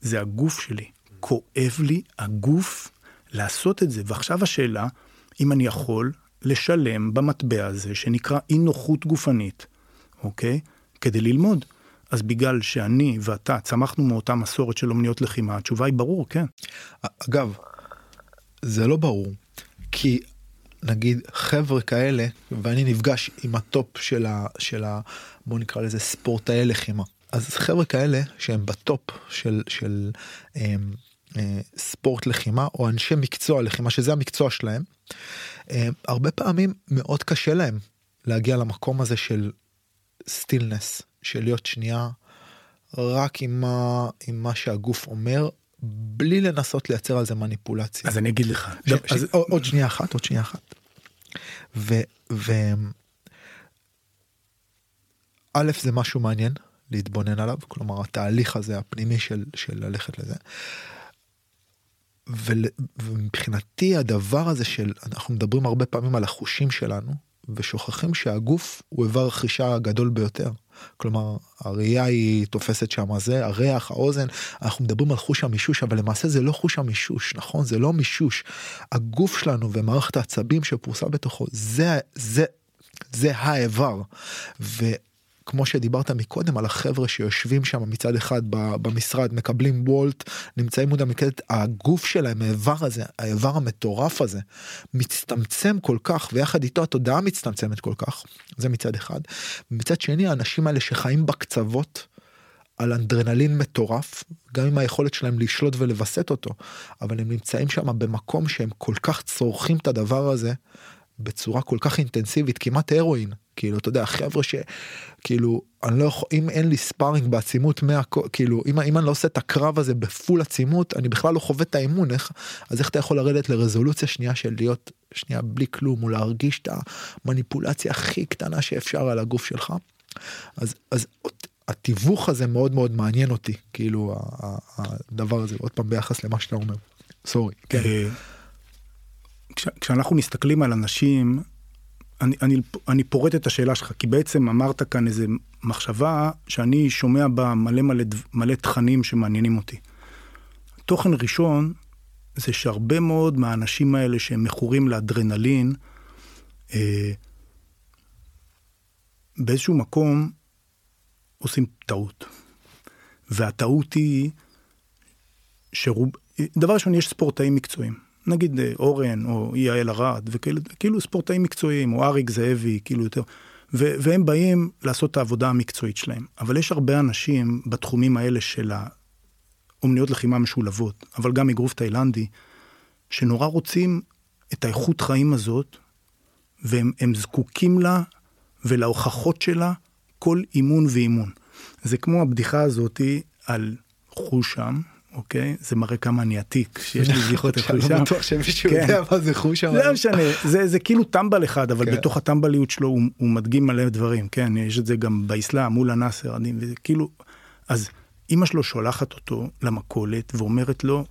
זה הגוף שלי. כואב לי הגוף לעשות את זה. ועכשיו השאלה, אם אני יכול לשלם במטבע הזה, שנקרא אי נוחות גופנית, אוקיי? כדי ללמוד. אז בגלל שאני ואתה צמחנו מאותה מסורת של אומניות לחימה, התשובה היא ברור, כן. אגב, זה לא ברור. כי נגיד חבר'ה כאלה, ואני נפגש עם ה top של ה... של ה בוא נקרא לזה ספורטאי לחימה. אז חבר'ה כאלה שהם ב top של, של אה, אה, ספורט לחימה או אנשי מקצוע לחימה שזה המקצוע שלהם אה, הרבה פעמים מאוד קשה להם להגיע למקום הזה של stillness, של להיות שנייה רק עם מה, עם מה שהגוף אומר, בלי לנסות לייצר על זה מניפולציה. אז אני אגיד לך. ש... אז... ש... עוד, שנייה אחת, עוד שנייה אחת. ו... ו... א', זה משהו מעניין להתבונן עליו, כלומר התהליך הזה הפנימי של, של ללכת לזה. ול, ומבחינתי הדבר הזה של אנחנו מדברים הרבה פעמים על החושים שלנו ושוכחים שהגוף הוא איבר רכישה הגדול ביותר. כלומר הראייה היא תופסת שם זה הריח האוזן אנחנו מדברים על חוש המישוש אבל למעשה זה לא חוש המישוש נכון זה לא מישוש הגוף שלנו ומערכת העצבים שפרוסה בתוכו זה זה זה האיבר. ו... כמו שדיברת מקודם על החבר'ה שיושבים שם מצד אחד במשרד מקבלים וולט נמצאים מודע מקדת הגוף שלהם האיבר הזה האיבר המטורף הזה מצטמצם כל כך ויחד איתו התודעה מצטמצמת כל כך זה מצד אחד. מצד שני האנשים האלה שחיים בקצוות. על אנדרנלין מטורף גם עם היכולת שלהם לשלוט ולווסת אותו אבל הם נמצאים שם במקום שהם כל כך צורכים את הדבר הזה בצורה כל כך אינטנסיבית כמעט הרואין כאילו אתה יודע חבר'ה שכאילו אני לא יכול אם אין לי ספארינג בעצימות 100 כאילו אם, אם אני לא עושה את הקרב הזה בפול עצימות אני בכלל לא חווה את האימון איך אז איך אתה יכול לרדת לרזולוציה שנייה של להיות שנייה בלי כלום ולהרגיש את המניפולציה הכי קטנה שאפשר על הגוף שלך. אז אז התיווך הזה מאוד מאוד מעניין אותי כאילו הדבר הזה עוד פעם ביחס למה שאתה אומר. סורי. כן. כש, כשאנחנו מסתכלים על אנשים, אני, אני, אני פורט את השאלה שלך, כי בעצם אמרת כאן איזה מחשבה שאני שומע בה מלא מלא, מלא תכנים שמעניינים אותי. תוכן ראשון זה שהרבה מאוד מהאנשים האלה שהם מכורים לאדרנלין, אה, באיזשהו מקום עושים טעות. והטעות היא שרוב... דבר ראשון, יש ספורטאים מקצועיים. נגיד אה, אורן או יעל ארד וכאילו כאילו ספורטאים מקצועיים או אריק זאבי כאילו יותר ו- והם באים לעשות את העבודה המקצועית שלהם אבל יש הרבה אנשים בתחומים האלה של האומניות לחימה משולבות אבל גם אגרוף תאילנדי שנורא רוצים את האיכות חיים הזאת והם זקוקים לה ולהוכחות שלה כל אימון ואימון. זה כמו הבדיחה הזאתי על חושם אוקיי? זה מראה כמה אני עתיק, שיש לי בדיחות איפה שם. אני בטוח שמישהו כן. יודע מה זה חוש. לא משנה, זה, כאילו טמבל אחד, אבל כן. בתוך הטמבליות שלו הוא, הוא מדגים מלא דברים, כן? יש את זה גם באסלאם מול הנאסר, אני, וזה כאילו, אז אימא שלו שולחת אותו למכולת ואומרת לו,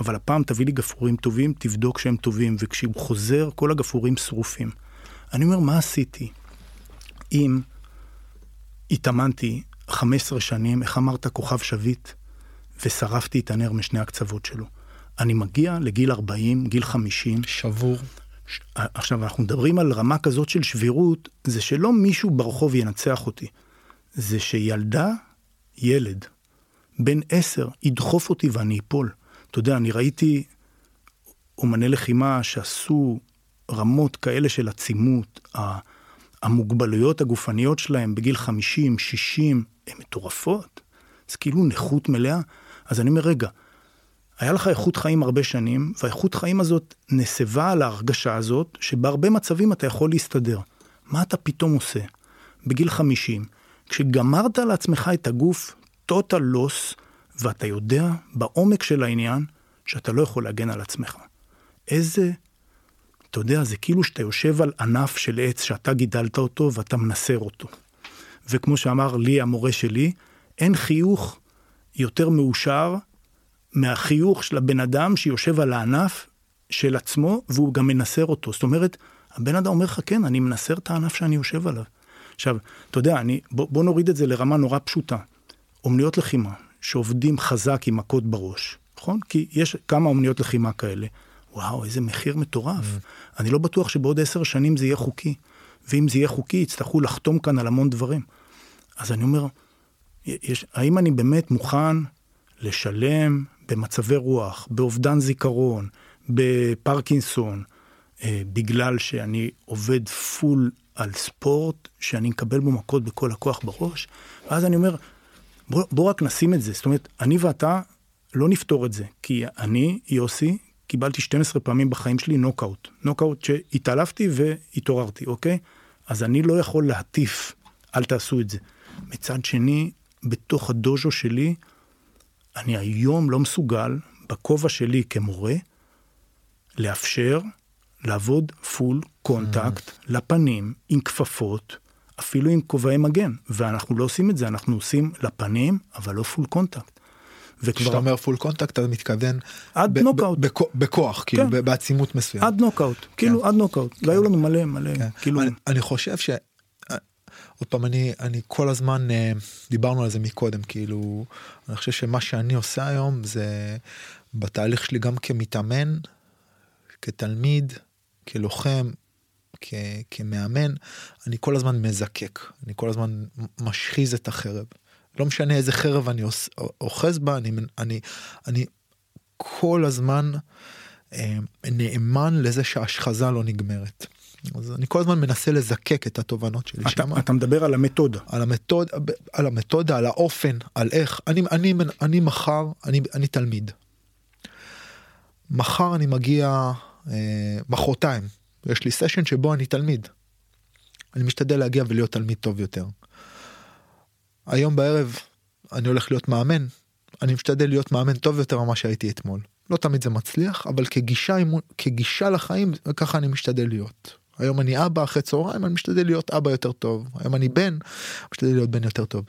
אבל הפעם תביא לי גפרורים טובים, תבדוק שהם טובים, וכשהוא חוזר כל הגפרורים שרופים. אני אומר, מה עשיתי? אם התאמנתי 15 שנים, איך אמרת כוכב שביט? ושרפתי את הנר משני הקצוות שלו. אני מגיע לגיל 40, גיל 50. שבור. ש... עכשיו, אנחנו מדברים על רמה כזאת של שבירות, זה שלא מישהו ברחוב ינצח אותי. זה שילדה, ילד, בן עשר, ידחוף אותי ואני אפול. אתה יודע, אני ראיתי אומני לחימה שעשו רמות כאלה של עצימות, המוגבלויות הגופניות שלהם בגיל 50, 60, הן מטורפות. זה כאילו נכות מלאה. אז אני אומר, רגע, היה לך איכות חיים הרבה שנים, והאיכות חיים הזאת נסבה על ההרגשה הזאת, שבהרבה מצבים אתה יכול להסתדר. מה אתה פתאום עושה? בגיל 50, כשגמרת לעצמך את הגוף total loss, ואתה יודע בעומק של העניין שאתה לא יכול להגן על עצמך. איזה, אתה יודע, זה כאילו שאתה יושב על ענף של עץ שאתה גידלת אותו ואתה מנסר אותו. וכמו שאמר לי המורה שלי, אין חיוך יותר מאושר מהחיוך של הבן אדם שיושב על הענף של עצמו והוא גם מנסר אותו. זאת אומרת, הבן אדם אומר לך, כן, אני מנסר את הענף שאני יושב עליו. עכשיו, אתה יודע, אני, בוא, בוא נוריד את זה לרמה נורא פשוטה. אומניות לחימה, שעובדים חזק עם מכות בראש, נכון? כי יש כמה אומניות לחימה כאלה. וואו, איזה מחיר מטורף. Mm. אני לא בטוח שבעוד עשר שנים זה יהיה חוקי. ואם זה יהיה חוקי, יצטרכו לחתום כאן על המון דברים. אז אני אומר, יש, האם אני באמת מוכן לשלם במצבי רוח, באובדן זיכרון, בפרקינסון, אה, בגלל שאני עובד פול על ספורט, שאני מקבל בו מכות בכל הכוח בראש? ואז אני אומר, בוא, בוא רק נשים את זה. זאת אומרת, אני ואתה לא נפתור את זה, כי אני, יוסי, קיבלתי 12 פעמים בחיים שלי נוקאוט. נוקאוט שהתעלפתי והתעוררתי, אוקיי? אז אני לא יכול להטיף, אל תעשו את זה. מצד שני, בתוך הדוז'ו שלי, אני היום לא מסוגל, בכובע שלי כמורה, לאפשר לעבוד full contact mm. לפנים עם כפפות, אפילו עם כובעי מגן, ואנחנו לא עושים את זה, אנחנו עושים לפנים, אבל לא full contact. וכשאתה אומר full contact אתה מתכוון עד נוקאוט בכוח כאילו כן. בעצימות מסוימת עד נוקאוט כאילו כן. עד נוקאוט כן. והיו לנו מלא מלא כן. כאילו אני, אני חושב ש... עוד פעם אני אני כל הזמן דיברנו על זה מקודם כאילו אני חושב שמה שאני עושה היום זה בתהליך שלי גם כמתאמן כתלמיד כלוחם כ, כמאמן אני כל הזמן מזקק אני כל הזמן משחיז את החרב. לא משנה איזה חרב אני אוחז בה אני אני אני כל הזמן אה, נאמן לזה שההשחזה לא נגמרת. אז אני כל הזמן מנסה לזקק את התובנות שלי אתה, שמה. אתה מדבר על המתודה. על המתודה, על המתודה, על האופן, על איך. אני, אני, אני מחר, אני, אני תלמיד. מחר אני מגיע, אה, מחרתיים, יש לי סשן שבו אני תלמיד. אני משתדל להגיע ולהיות תלמיד טוב יותר. היום בערב אני הולך להיות מאמן, אני משתדל להיות מאמן טוב יותר ממה שהייתי אתמול. לא תמיד זה מצליח, אבל כגישה, כגישה לחיים, ככה אני משתדל להיות. היום אני אבא אחרי צהריים, אני משתדל להיות אבא יותר טוב. היום אני בן, משתדל להיות בן יותר טוב.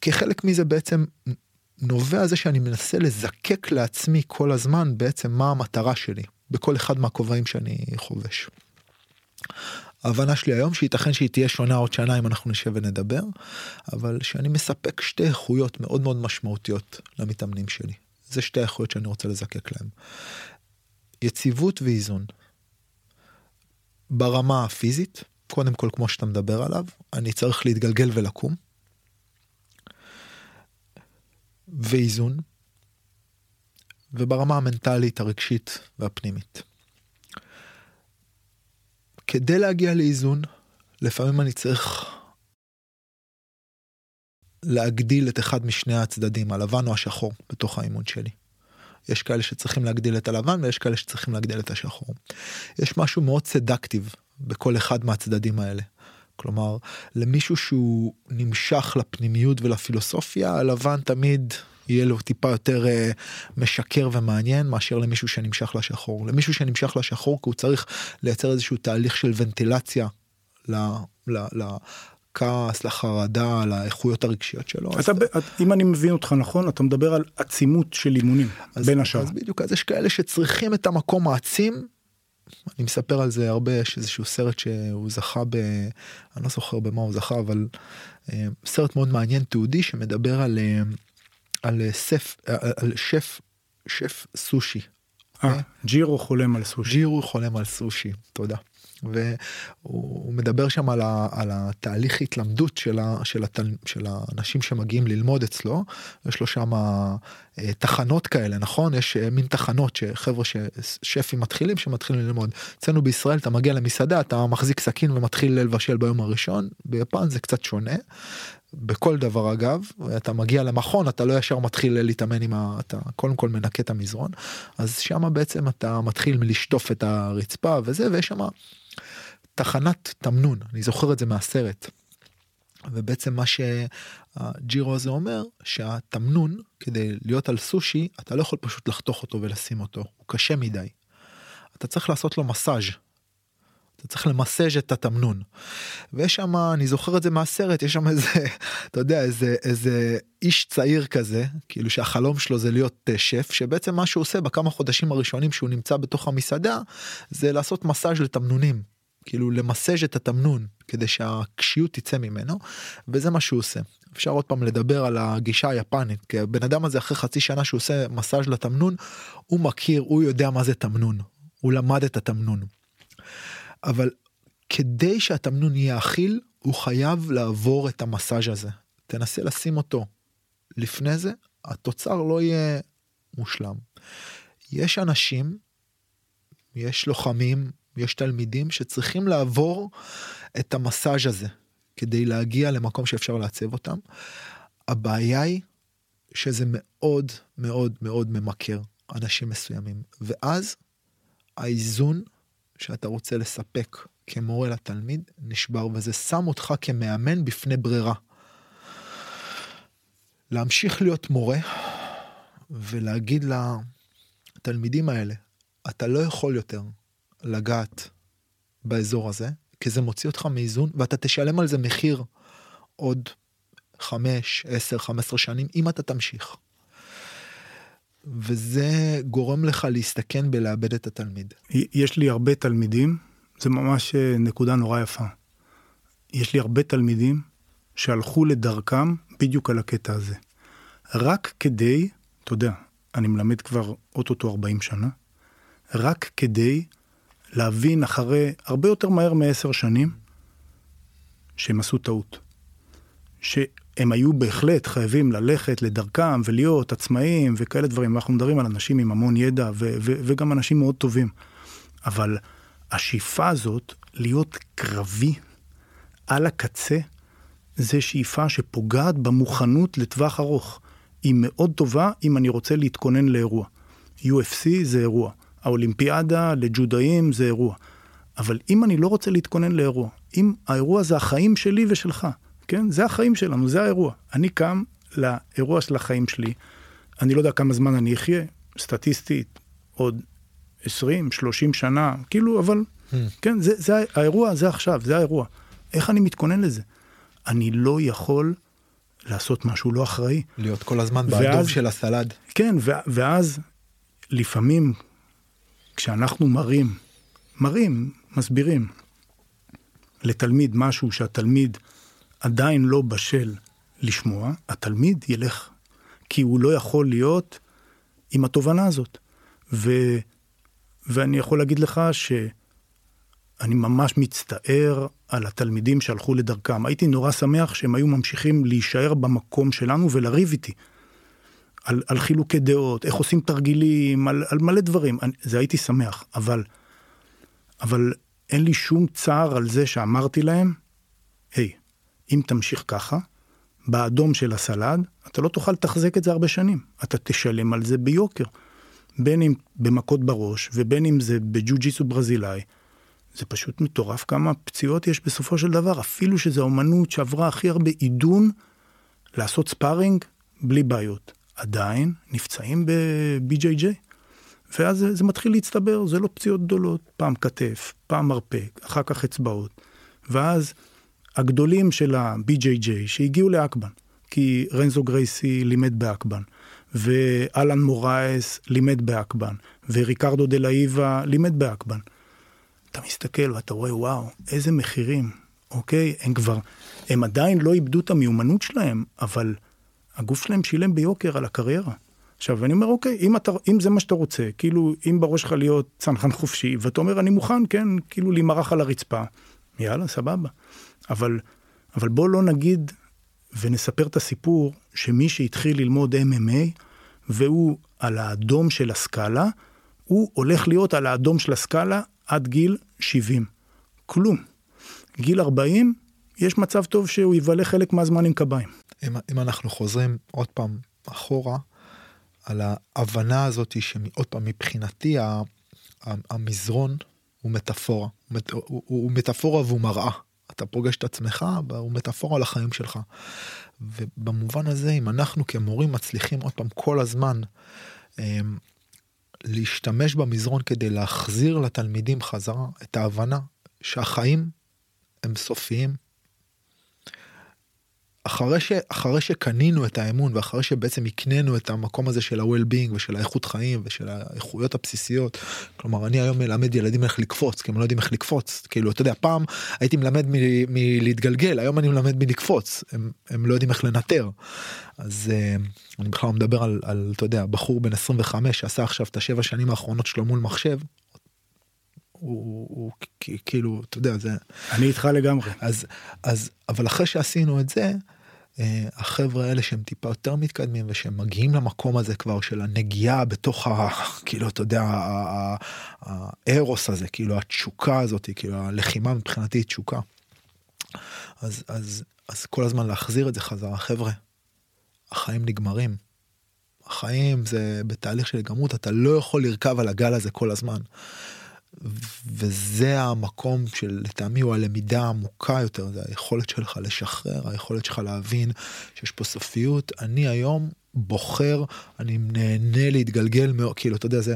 כחלק מזה בעצם נובע זה שאני מנסה לזקק לעצמי כל הזמן בעצם מה המטרה שלי בכל אחד מהכובעים שאני חובש. ההבנה שלי היום שייתכן שהיא תהיה שונה עוד שנה אם אנחנו נשב ונדבר, אבל שאני מספק שתי איכויות מאוד מאוד משמעותיות למתאמנים שלי. זה שתי האיכויות שאני רוצה לזקק להם. יציבות ואיזון. ברמה הפיזית, קודם כל כמו שאתה מדבר עליו, אני צריך להתגלגל ולקום. ואיזון. וברמה המנטלית, הרגשית והפנימית. כדי להגיע לאיזון, לפעמים אני צריך להגדיל את אחד משני הצדדים, הלבן או השחור, בתוך האימון שלי. יש כאלה שצריכים להגדיל את הלבן ויש כאלה שצריכים להגדיל את השחור. יש משהו מאוד סדקטיב בכל אחד מהצדדים האלה. כלומר, למישהו שהוא נמשך לפנימיות ולפילוסופיה, הלבן תמיד יהיה לו טיפה יותר uh, משקר ומעניין מאשר למישהו שנמשך לשחור. למישהו שנמשך לשחור כי הוא צריך לייצר איזשהו תהליך של ונטילציה ל... ל, ל לכעס, לחרדה, לאיכויות הרגשיות שלו. אתה, אז... אם אני מבין אותך נכון, אתה מדבר על עצימות של אימונים, אז, בין השאר. אז בדיוק, אז יש כאלה שצריכים את המקום העצים. אני מספר על זה הרבה, יש איזשהו סרט שהוא זכה ב... אני לא זוכר במה הוא זכה, אבל אה, סרט מאוד מעניין, תיעודי, שמדבר על... אה, על אה, סף, אה, על שף, שף סושי. אה, ג'ירו חולם על סושי. ג'ירו חולם על סושי, תודה. והוא מדבר שם על, ה, על התהליך התלמדות של, ה, של, התל, של האנשים שמגיעים ללמוד אצלו. יש לו שם אה, תחנות כאלה נכון יש אה, מין תחנות שחבר'ה ששפים מתחילים שמתחילים ללמוד. אצלנו בישראל אתה מגיע למסעדה אתה מחזיק סכין ומתחיל לבשל ביום הראשון ביפן זה קצת שונה. בכל דבר אגב אתה מגיע למכון אתה לא ישר מתחיל להתאמן עם ה... אתה קודם כל מנקה את המזרון אז שמה בעצם אתה מתחיל מלשטוף את הרצפה וזה ויש שם תחנת תמנון אני זוכר את זה מהסרט. ובעצם מה שהג'ירו הזה אומר שהתמנון כדי להיות על סושי אתה לא יכול פשוט לחתוך אותו ולשים אותו הוא קשה מדי. אתה צריך לעשות לו מסאז' אתה צריך למסאז' את התמנון. ויש שם אני זוכר את זה מהסרט יש שם איזה אתה יודע איזה איזה איש צעיר כזה כאילו שהחלום שלו זה להיות אה, שף שבעצם מה שהוא עושה בכמה חודשים הראשונים שהוא נמצא בתוך המסעדה זה לעשות מסאז' לתמנונים. כאילו למסאז' את התמנון כדי שהקשיות תצא ממנו וזה מה שהוא עושה. אפשר עוד פעם לדבר על הגישה היפנית כי הבן אדם הזה אחרי חצי שנה שהוא עושה מסאז' לתמנון הוא מכיר הוא יודע מה זה תמנון הוא למד את התמנון. אבל כדי שהתמנון יהיה אכיל הוא חייב לעבור את המסאז' הזה תנסה לשים אותו לפני זה התוצר לא יהיה מושלם. יש אנשים יש לוחמים יש תלמידים שצריכים לעבור את המסאז' הזה כדי להגיע למקום שאפשר לעצב אותם. הבעיה היא שזה מאוד מאוד מאוד ממכר. אנשים מסוימים, ואז האיזון שאתה רוצה לספק כמורה לתלמיד נשבר, וזה שם אותך כמאמן בפני ברירה. להמשיך להיות מורה ולהגיד לתלמידים האלה, אתה לא יכול יותר לגעת באזור הזה, כי זה מוציא אותך מאיזון, ואתה תשלם על זה מחיר עוד 5, 10, 15 שנים, אם אתה תמשיך. וזה גורם לך להסתכן בלאבד את התלמיד. יש לי הרבה תלמידים, זה ממש אה, נקודה נורא יפה. יש לי הרבה תלמידים שהלכו לדרכם בדיוק על הקטע הזה. רק כדי, אתה יודע, אני מלמד כבר אוטוטו 40 שנה, רק כדי להבין אחרי הרבה יותר מהר מעשר שנים שהם עשו טעות. שהם היו בהחלט חייבים ללכת לדרכם ולהיות עצמאים וכאלה דברים. אנחנו מדברים על אנשים עם המון ידע ו- ו- וגם אנשים מאוד טובים. אבל השאיפה הזאת להיות קרבי על הקצה, זה שאיפה שפוגעת במוכנות לטווח ארוך. היא מאוד טובה אם אני רוצה להתכונן לאירוע. UFC זה אירוע, האולימפיאדה לג'ודאים זה אירוע. אבל אם אני לא רוצה להתכונן לאירוע, אם האירוע זה החיים שלי ושלך, כן? זה החיים שלנו, זה האירוע. אני קם לאירוע של החיים שלי, אני לא יודע כמה זמן אני אחיה, סטטיסטית, עוד 20, 30 שנה, כאילו, אבל, hmm. כן, זה, זה האירוע, זה עכשיו, זה האירוע. איך אני מתכונן לזה? אני לא יכול לעשות משהו לא אחראי. להיות כל הזמן באדום של הסלד. כן, ואז לפעמים כשאנחנו מראים, מראים, מסבירים לתלמיד משהו שהתלמיד עדיין לא בשל לשמוע, התלמיד ילך, כי הוא לא יכול להיות עם התובנה הזאת. ו, ואני יכול להגיד לך שאני ממש מצטער על התלמידים שהלכו לדרכם. הייתי נורא שמח שהם היו ממשיכים להישאר במקום שלנו ולריב איתי. על, על חילוקי דעות, איך עושים תרגילים, על, על מלא דברים. אני, זה הייתי שמח, אבל, אבל אין לי שום צער על זה שאמרתי להם, היי, אם תמשיך ככה, באדום של הסלד, אתה לא תוכל לתחזק את זה הרבה שנים. אתה תשלם על זה ביוקר. בין אם במכות בראש, ובין אם זה בג'ו-ג'יסו ברזילאי. זה פשוט מטורף כמה פציעות יש בסופו של דבר, אפילו שזו אומנות שעברה הכי הרבה עידון לעשות sparring בלי בעיות. עדיין נפצעים ב-BJJ. ואז זה, זה מתחיל להצטבר, זה לא פציעות גדולות, פעם כתף, פעם מרפק, אחר כך אצבעות. ואז הגדולים של ה-BJJ שהגיעו לאקבן, כי רנזו גרייסי לימד באקבן, ואלן מורייס לימד באקבן, וריקרדו דה לה ריבה לימד באקבן. אתה מסתכל ואתה רואה, וואו, איזה מחירים, אוקיי? הם כבר, הם עדיין לא איבדו את המיומנות שלהם, אבל הגוף שלהם שילם ביוקר על הקריירה. עכשיו, אני אומר, אוקיי, אם, אתה, אם זה מה שאתה רוצה, כאילו, אם בראש שלך להיות צנחן חופשי, ואתה אומר, אני מוכן, כן, כאילו, להימרח על הרצפה, יאללה, סבבה. אבל, אבל בוא לא נגיד ונספר את הסיפור שמי שהתחיל ללמוד MMA, והוא על האדום של הסקאלה, הוא הולך להיות על האדום של הסקאלה עד גיל 70. כלום. גיל 40, יש מצב טוב שהוא יבלה חלק מהזמן עם קביים. אם, אם אנחנו חוזרים עוד פעם אחורה, על ההבנה הזאת שעוד פעם מבחינתי המזרון הוא מטאפורה, הוא, הוא, הוא מטאפורה והוא מראה. אתה פוגש את עצמך, הוא מטאפורה לחיים שלך. ובמובן הזה, אם אנחנו כמורים מצליחים עוד פעם כל הזמן אמ, להשתמש במזרון כדי להחזיר לתלמידים חזרה את ההבנה שהחיים הם סופיים, אחרי, ש, אחרי שקנינו את האמון ואחרי שבעצם הקנינו את המקום הזה של ה-well-being ושל האיכות חיים ושל האיכויות הבסיסיות, כלומר אני היום מלמד ילדים איך לקפוץ כי הם לא יודעים איך לקפוץ, כאילו אתה יודע פעם הייתי מלמד מלהתגלגל היום אני מלמד מלקפוץ, הם, הם לא יודעים איך לנטר. אז uh, אני בכלל מדבר על, על אתה יודע בחור בן 25 שעשה עכשיו את השבע שנים האחרונות שלו מול מחשב הוא, הוא כאילו אתה יודע זה אני איתך לגמרי אז אז אבל אחרי שעשינו את זה החברה האלה שהם טיפה יותר מתקדמים ושהם מגיעים למקום הזה כבר של הנגיעה בתוך ה... כאילו אתה יודע הארוס הזה כאילו התשוקה הזאת כאילו הלחימה מבחינתי היא תשוקה. אז אז אז כל הזמן להחזיר את זה חזרה חבר'ה. החיים נגמרים. החיים זה בתהליך של התגמרות, אתה לא יכול לרכב על הגל הזה כל הזמן. וזה המקום שלטעמי הוא הלמידה העמוקה יותר, זה היכולת שלך לשחרר, היכולת שלך להבין שיש פה סופיות. אני היום בוחר, אני נהנה להתגלגל מאוד, כאילו, אתה יודע, זה,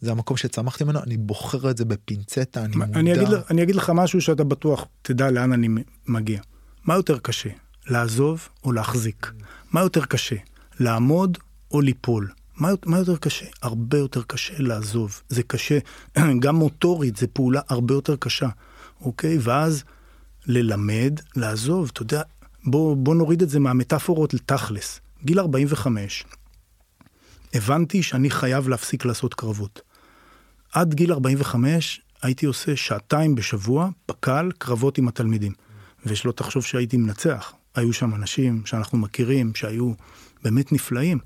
זה המקום שצמחתי ממנו, אני בוחר את זה בפינצטה, אני מודע. אני אגיד, אני אגיד לך משהו שאתה בטוח תדע לאן אני מגיע. מה יותר קשה, לעזוב או להחזיק? מה יותר קשה, לעמוד או ליפול? מה, מה יותר קשה? הרבה יותר קשה לעזוב. זה קשה, גם מוטורית, זו פעולה הרבה יותר קשה, אוקיי? ואז ללמד, לעזוב, אתה יודע, בוא, בוא נוריד את זה מהמטאפורות לתכלס. גיל 45, הבנתי שאני חייב להפסיק לעשות קרבות. עד גיל 45 הייתי עושה שעתיים בשבוע, בקל, קרבות עם התלמידים. ושלא תחשוב שהייתי מנצח. היו שם אנשים שאנחנו מכירים, שהיו באמת נפלאים.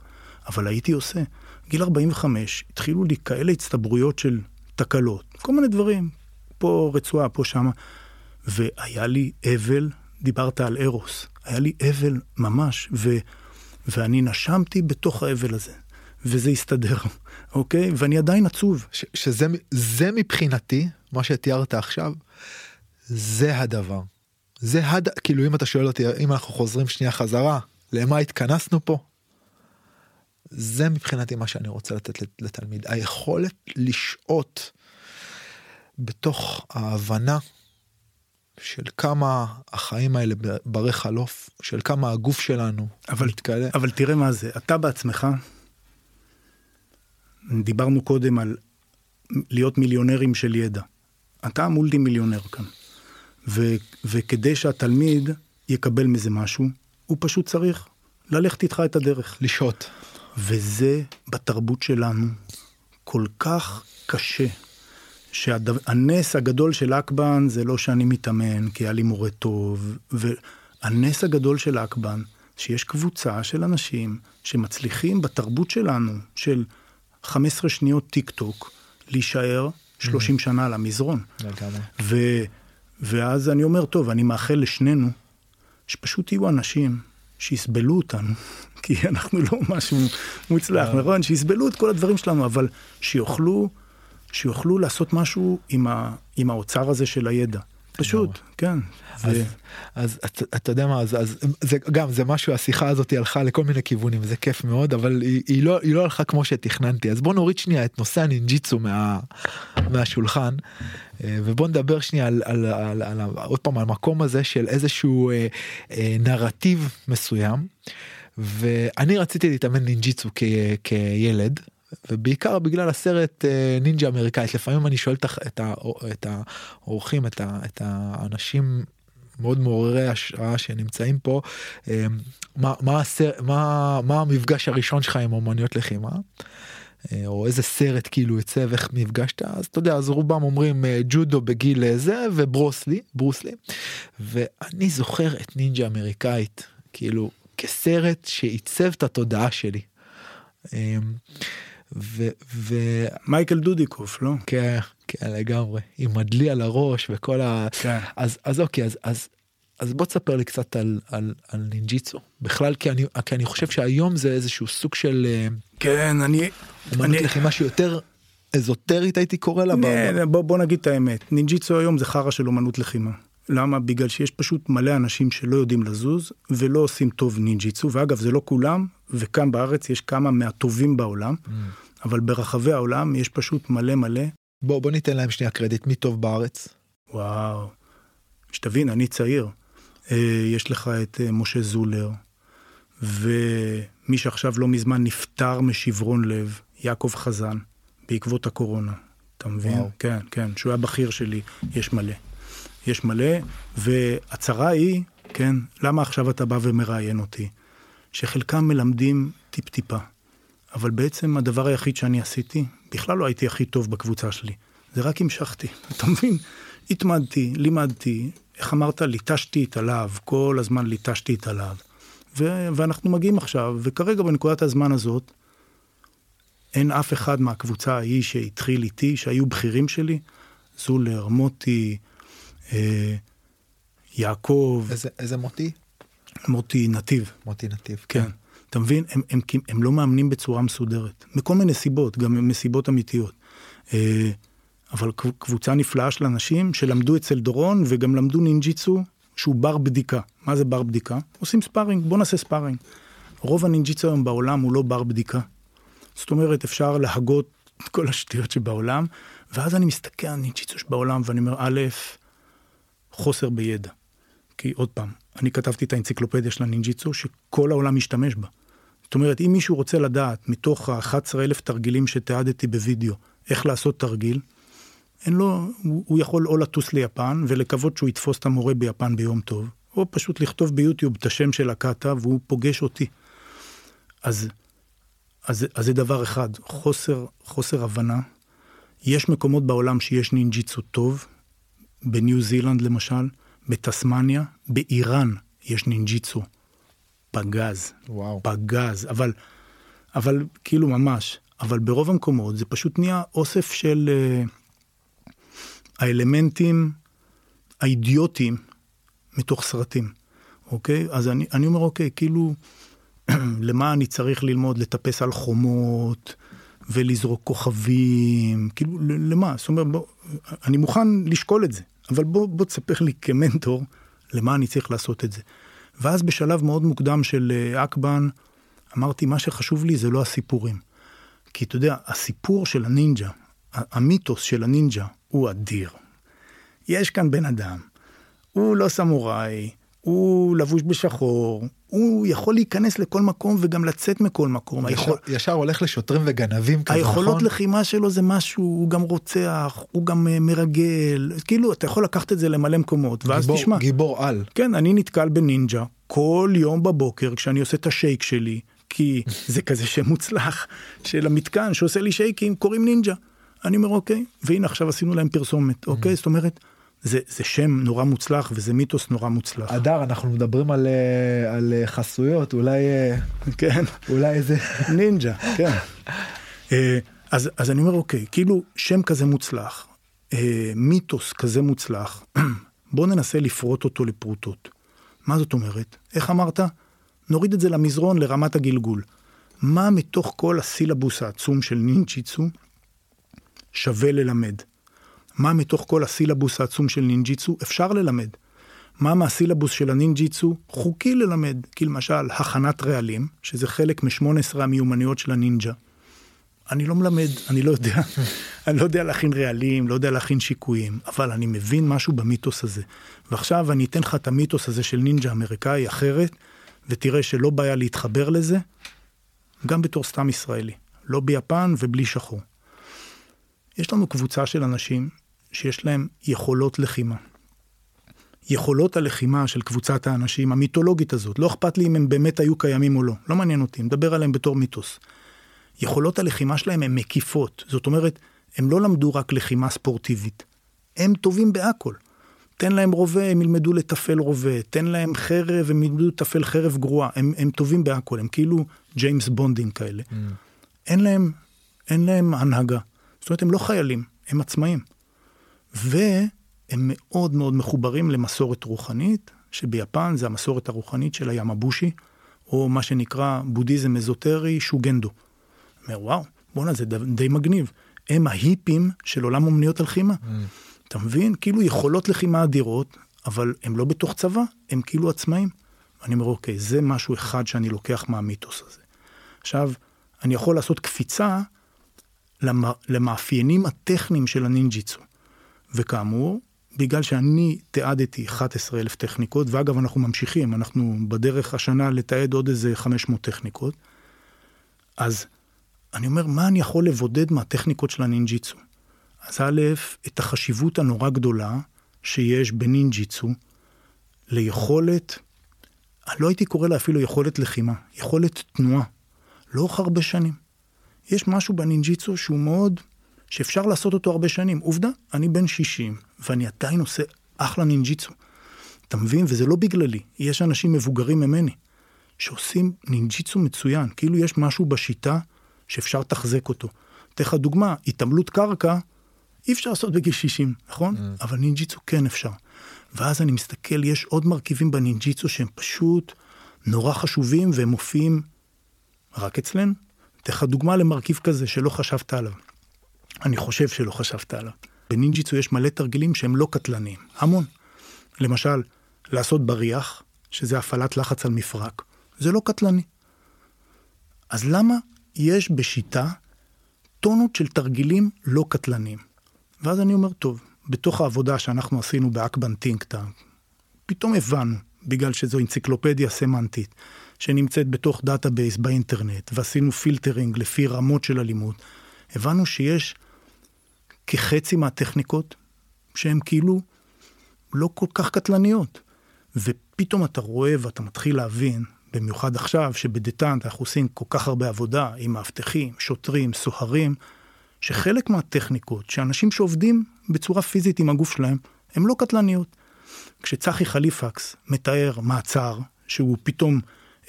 אבל הייתי עושה. גיל 45 התחילו לי כאלה הצטברויות של תקלות, כל מיני דברים, פה רצועה, פה שמה, והיה לי אבל, דיברת על ארוס, היה לי אבל ממש, ו, ואני נשמתי בתוך האבל הזה, וזה הסתדר, אוקיי? ואני עדיין עצוב. ש, שזה זה מבחינתי, מה שתיארת עכשיו, זה הדבר. זה הד... כאילו אם אתה שואל אותי, אם אנחנו חוזרים שנייה חזרה, למה התכנסנו פה? זה מבחינתי מה שאני רוצה לתת לתלמיד. היכולת לשהות בתוך ההבנה של כמה החיים האלה ברי חלוף של כמה הגוף שלנו אבל מתקדם. אבל תראה מה זה. אתה בעצמך דיברנו קודם על להיות מיליונרים של ידע. אתה מולטי מיליונר כאן. ו, וכדי שהתלמיד יקבל מזה משהו הוא פשוט צריך ללכת איתך את הדרך. לשהות וזה בתרבות שלנו כל כך קשה. שהנס הגדול של אקבן זה לא שאני מתאמן כי היה לי מורה טוב, והנס הגדול של אקבן שיש קבוצה של אנשים שמצליחים בתרבות שלנו של 15 שניות טיק טוק להישאר 30 mm. שנה על המזרון. ו, ואז אני אומר, טוב, אני מאחל לשנינו שפשוט יהיו אנשים שיסבלו אותנו, כי אנחנו לא משהו מוצלח, אה. נכון? שיסבלו את כל הדברים שלנו, אבל שיוכלו, שיוכלו לעשות משהו עם, ה, עם האוצר הזה של הידע. פשוט, כן. אז, אז אתה, יודע מה, אז, אז זה גם זה משהו השיחה הזאת הלכה לכל מיני כיוונים זה כיף מאוד אבל היא, היא לא היא לא הלכה כמו שתכננתי אז בוא נוריד שנייה את נושא הנינג'יצו מה, מהשולחן אה, ובוא נדבר שנייה על, על, על, על, על עוד פעם על המקום הזה של איזשהו אה, אה, נרטיב מסוים. ואני רציתי להתאמן נינג'יצו כילד ובעיקר בגלל הסרט אה, נינג'ה אמריקאית לפעמים אני שואל את, האורחים את, את האנשים מאוד מעוררי השראה שנמצאים פה אה, מה, מה, הסר, מה, מה המפגש הראשון שלך עם אומניות לחימה. אה, או איזה סרט כאילו יוצא ואיך נפגשת אז אתה יודע אז רובם אומרים ג'ודו בגיל זה וברוסלי ברוסלי ואני זוכר את נינג'ה אמריקאית כאילו כסרט שעיצב את התודעה שלי. ו... ו... מייקל דודיקוף, לא? כן, כן, לגמרי. עם מדלי על הראש וכל ה... כן. אז, אז אוקיי, אז, אז, אז בוא תספר לי קצת על, על, על נינג'יצו. בכלל, כי אני, כי אני חושב שהיום זה איזשהו סוג של... אה, כן, אני... אמנות לחימה שיותר אזוטרית הייתי קורא לה. כן, בוא, בוא נגיד את האמת. נינג'יצו היום זה חרא של אומנות לחימה. למה? בגלל שיש פשוט מלא אנשים שלא יודעים לזוז ולא עושים טוב נינג'יצו, ואגב זה לא כולם, וכאן בארץ יש כמה מהטובים בעולם, mm. אבל ברחבי העולם יש פשוט מלא מלא. בוא, בוא ניתן להם שנייה קרדיט, מי טוב בארץ? וואו, שתבין, אני צעיר. אה, יש לך את אה, משה זולר, ומי שעכשיו לא מזמן נפטר משברון לב, יעקב חזן, בעקבות הקורונה. אתה מבין? וואו. כן, כן, שהוא היה בכיר שלי, יש מלא. יש מלא, והצרה היא, כן, למה עכשיו אתה בא ומראיין אותי? שחלקם מלמדים טיפ-טיפה. אבל בעצם הדבר היחיד שאני עשיתי, בכלל לא הייתי הכי טוב בקבוצה שלי. זה רק המשכתי, אתה מבין? התמדתי, לימדתי, איך אמרת? ליטשתי את הלהב, כל הזמן ליטשתי את הלהב. ו- ואנחנו מגיעים עכשיו, וכרגע בנקודת הזמן הזאת, אין אף אחד מהקבוצה ההיא שהתחיל איתי, שהיו בכירים שלי, זולר, מוטי, אה, יעקב. איזה, איזה מוטי? מוטי נתיב. מוטי נתיב, כן. כן. אתה מבין? הם, הם, הם, הם לא מאמנים בצורה מסודרת, מכל מיני סיבות, גם מסיבות אמיתיות. אה, אבל קבוצה נפלאה של אנשים שלמדו אצל דורון וגם למדו נינג'יצו שהוא בר בדיקה. מה זה בר בדיקה? עושים sparring, בוא נעשה sparring. רוב הנינג'יצו היום בעולם הוא לא בר בדיקה. זאת אומרת, אפשר להגות את כל השטויות שבעולם, ואז אני מסתכל על נינג'יצו שבעולם ואני אומר, א', חוסר בידע. כי עוד פעם, אני כתבתי את האנציקלופדיה של הנינג'יצו שכל העולם משתמש בה. זאת אומרת, אם מישהו רוצה לדעת מתוך ה-11,000 תרגילים שתיעדתי בווידאו, איך לעשות תרגיל, אין לו, הוא, הוא יכול או לטוס ליפן ולקוות שהוא יתפוס את המורה ביפן ביום טוב, או פשוט לכתוב ביוטיוב את השם של הקאטה והוא פוגש אותי. אז, אז, אז זה דבר אחד, חוסר, חוסר הבנה. יש מקומות בעולם שיש נינג'יצו טוב, בניו זילנד למשל, בתסמניה, באיראן יש נינג'יצו. פגז. וואו. פגז, אבל, אבל כאילו ממש, אבל ברוב המקומות זה פשוט נהיה אוסף של uh, האלמנטים האידיוטיים מתוך סרטים, אוקיי? אז אני, אני אומר, אוקיי, כאילו, למה אני צריך ללמוד לטפס על חומות ולזרוק כוכבים, כאילו, למה? זאת אומרת, בוא, אני מוכן לשקול את זה, אבל בוא, בוא תספר לי כמנטור למה אני צריך לעשות את זה. ואז בשלב מאוד מוקדם של אה, אקבן, אמרתי, מה שחשוב לי זה לא הסיפורים. כי אתה יודע, הסיפור של הנינג'ה, המיתוס של הנינג'ה, הוא אדיר. יש כאן בן אדם, הוא לא סמוראי, הוא לבוש בשחור, הוא יכול להיכנס לכל מקום וגם לצאת מכל מקום. ישר, היכול... ישר הולך לשוטרים וגנבים כזה, נכון? היכולות לחימה שלו זה משהו, הוא גם רוצח, הוא גם uh, מרגל, כאילו אתה יכול לקחת את זה למלא מקומות, ואז גיבור, תשמע. גיבור על. כן, אני נתקל בנינג'ה כל יום בבוקר כשאני עושה את השייק שלי, כי זה כזה שם מוצלח של המתקן שעושה לי שייקים, קוראים נינג'ה. אני אומר אוקיי, והנה עכשיו עשינו להם פרסומת, אוקיי? זאת אומרת, זה, זה שם נורא מוצלח וזה מיתוס נורא מוצלח. אדר, אנחנו מדברים על, אה, על אה, חסויות, אולי... אה, כן. אולי איזה... נינג'ה, כן. אז, אז אני אומר, אוקיי, כאילו שם כזה מוצלח, מיתוס כזה מוצלח, בוא ננסה לפרוט אותו לפרוטות. מה זאת אומרת? איך אמרת? נוריד את זה למזרון לרמת הגלגול. מה מתוך כל הסילבוס העצום של נינג'יצו שווה ללמד? מה מתוך כל הסילבוס העצום של נינג'יצו אפשר ללמד. מה מהסילבוס של הנינג'יצו חוקי ללמד, כי למשל הכנת רעלים, שזה חלק מ-18 המיומנויות של הנינג'ה. אני לא מלמד, אני לא יודע, אני לא יודע להכין רעלים, לא יודע להכין שיקויים, אבל אני מבין משהו במיתוס הזה. ועכשיו אני אתן לך את המיתוס הזה של נינג'ה אמריקאי אחרת, ותראה שלא בעיה להתחבר לזה, גם בתור סתם ישראלי, לא ביפן ובלי שחור. יש לנו קבוצה של אנשים שיש להם יכולות לחימה. יכולות הלחימה של קבוצת האנשים המיתולוגית הזאת, לא אכפת לי אם הם באמת היו קיימים או לא, לא מעניין אותי, מדבר עליהם בתור מיתוס. יכולות הלחימה שלהם הן מקיפות, זאת אומרת, הם לא למדו רק לחימה ספורטיבית, הם טובים בהכל. תן להם רובה, הם ילמדו לתפעל רובה, תן להם חרב, הם ילמדו לתפעל חרב גרועה, הם, הם טובים בהכל, הם כאילו ג'יימס בונדים כאלה. Mm. אין להם, אין להם הנהגה. זאת אומרת, הם לא חיילים, הם עצמאים. והם מאוד מאוד מחוברים למסורת רוחנית, שביפן זה המסורת הרוחנית של הימבושי, או מה שנקרא בודהיזם אזוטרי שוגנדו. אומר, וואו, בואנה, זה די מגניב. הם ההיפים של עולם אומניות הלחימה. Mm. אתה מבין? כאילו יכולות לחימה אדירות, אבל הם לא בתוך צבא, הם כאילו עצמאים. אני אומר, אוקיי, זה משהו אחד שאני לוקח מהמיתוס הזה. עכשיו, אני יכול לעשות קפיצה למאפיינים הטכניים של הנינג'יצו. וכאמור, בגלל שאני תיעדתי 11 אלף טכניקות, ואגב אנחנו ממשיכים, אנחנו בדרך השנה לתעד עוד איזה 500 טכניקות, אז אני אומר, מה אני יכול לבודד מהטכניקות של הנינג'יצו? אז א', את החשיבות הנורא גדולה שיש בנינג'יצו ליכולת, אני לא הייתי קורא לה אפילו יכולת לחימה, יכולת תנועה, לאורך הרבה שנים. יש משהו בנינג'יצו שהוא מאוד שאפשר לעשות אותו הרבה שנים. עובדה, אני בן 60, ואני עדיין עושה אחלה נינג'יצו. אתה מבין? וזה לא בגללי. יש אנשים מבוגרים ממני, שעושים נינג'יצו מצוין. כאילו יש משהו בשיטה שאפשר לתחזק אותו. אתן לך דוגמה, התעמלות קרקע, אי אפשר לעשות בגיל 60, נכון? ממ. אבל נינג'יצו כן אפשר. ואז אני מסתכל, יש עוד מרכיבים בנינג'יצו שהם פשוט נורא חשובים והם מופיעים רק אצלנו. אתן לך דוגמה למרכיב כזה שלא חשבת עליו. אני חושב שלא חשבת עליו. בנינג'יצו יש מלא תרגילים שהם לא קטלניים, המון. למשל, לעשות בריח, שזה הפעלת לחץ על מפרק, זה לא קטלני. אז למה יש בשיטה טונות של תרגילים לא קטלניים? ואז אני אומר, טוב, בתוך העבודה שאנחנו עשינו באקבן think tank, פתאום הבנו, בגלל שזו אנציקלופדיה סמנטית, שנמצאת בתוך database באינטרנט, ועשינו filtering לפי רמות של אלימות, הבנו שיש כחצי מהטכניקות שהן כאילו לא כל כך קטלניות. ופתאום אתה רואה ואתה מתחיל להבין, במיוחד עכשיו שבדטנט אנחנו עושים כל כך הרבה עבודה עם מאבטחים, שוטרים, סוהרים, שחלק מהטכניקות שאנשים שעובדים בצורה פיזית עם הגוף שלהם, הן לא קטלניות. כשצחי חליפקס מתאר מעצר, שהוא פתאום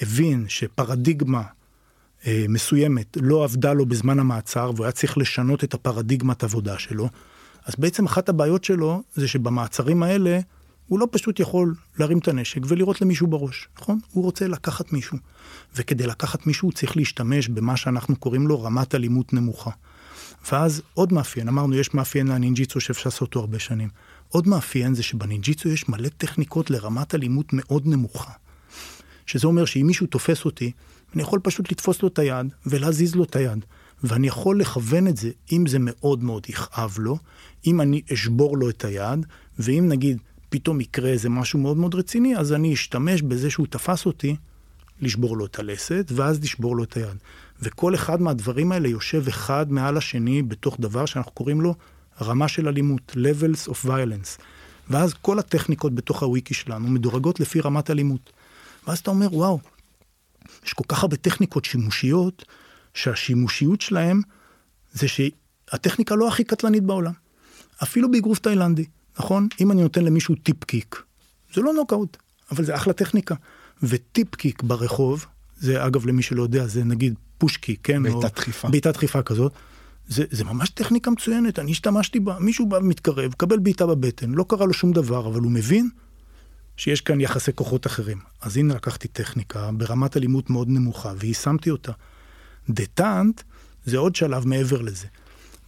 הבין שפרדיגמה מסוימת לא עבדה לו בזמן המעצר והוא היה צריך לשנות את הפרדיגמת עבודה שלו, אז בעצם אחת הבעיות שלו זה שבמעצרים האלה הוא לא פשוט יכול להרים את הנשק ולירות למישהו בראש, נכון? הוא רוצה לקחת מישהו. וכדי לקחת מישהו הוא צריך להשתמש במה שאנחנו קוראים לו רמת אלימות נמוכה. ואז עוד מאפיין, אמרנו יש מאפיין לנינג'יצו שאפשר לעשות אותו הרבה שנים. עוד מאפיין זה שבנינג'יצו יש מלא טכניקות לרמת אלימות מאוד נמוכה. שזה אומר שאם מישהו תופס אותי, אני יכול פשוט לתפוס לו את היד ולהזיז לו את היד. ואני יכול לכוון את זה, אם זה מאוד מאוד יכאב לו, אם אני אשבור לו את היד, ואם נגיד פתאום יקרה איזה משהו מאוד מאוד רציני, אז אני אשתמש בזה שהוא תפס אותי, לשבור לו את הלסת, ואז לשבור לו את היד. וכל אחד מהדברים האלה יושב אחד מעל השני בתוך דבר שאנחנו קוראים לו רמה של אלימות, levels of violence. ואז כל הטכניקות בתוך הוויקי שלנו מדורגות לפי רמת אלימות. ואז אתה אומר, וואו, יש כל כך הרבה טכניקות שימושיות, שהשימושיות שלהם זה שהטכניקה לא הכי קטלנית בעולם. אפילו באגרוף תאילנדי, נכון? אם אני נותן למישהו טיפ קיק, זה לא נוקאוט, אבל זה אחלה טכניקה. וטיפ קיק ברחוב, זה אגב למי שלא יודע, זה נגיד פוש קיק, כן? בעיטת דחיפה. בעיטת דחיפה כזאת. זה, זה ממש טכניקה מצוינת, אני השתמשתי בה, מישהו בא ומתקרב, קבל בעיטה בבטן, לא קרה לו שום דבר, אבל הוא מבין שיש כאן יחסי כוחות אחרים. אז הנה לקחתי טכניקה ברמת אלימות מאוד נמוכה ויישמתי אותה. דטאנט זה עוד שלב מעבר לזה.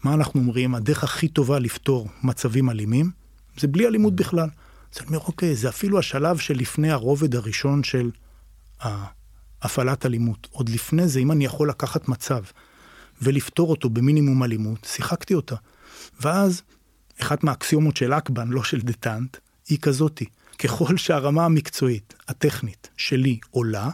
מה אנחנו אומרים? הדרך הכי טובה לפתור מצבים אלימים זה בלי אלימות בכלל. אז אני אומר, אוקיי, זה אפילו השלב שלפני הרובד הראשון של הפעלת אלימות. עוד לפני זה, אם אני יכול לקחת מצב ולפתור אותו במינימום אלימות, שיחקתי אותה. ואז, אחת מהאקסיומות של אקבן, לא של דטאנט, היא כזאתי. ככל שהרמה המקצועית, הטכנית, שלי עולה,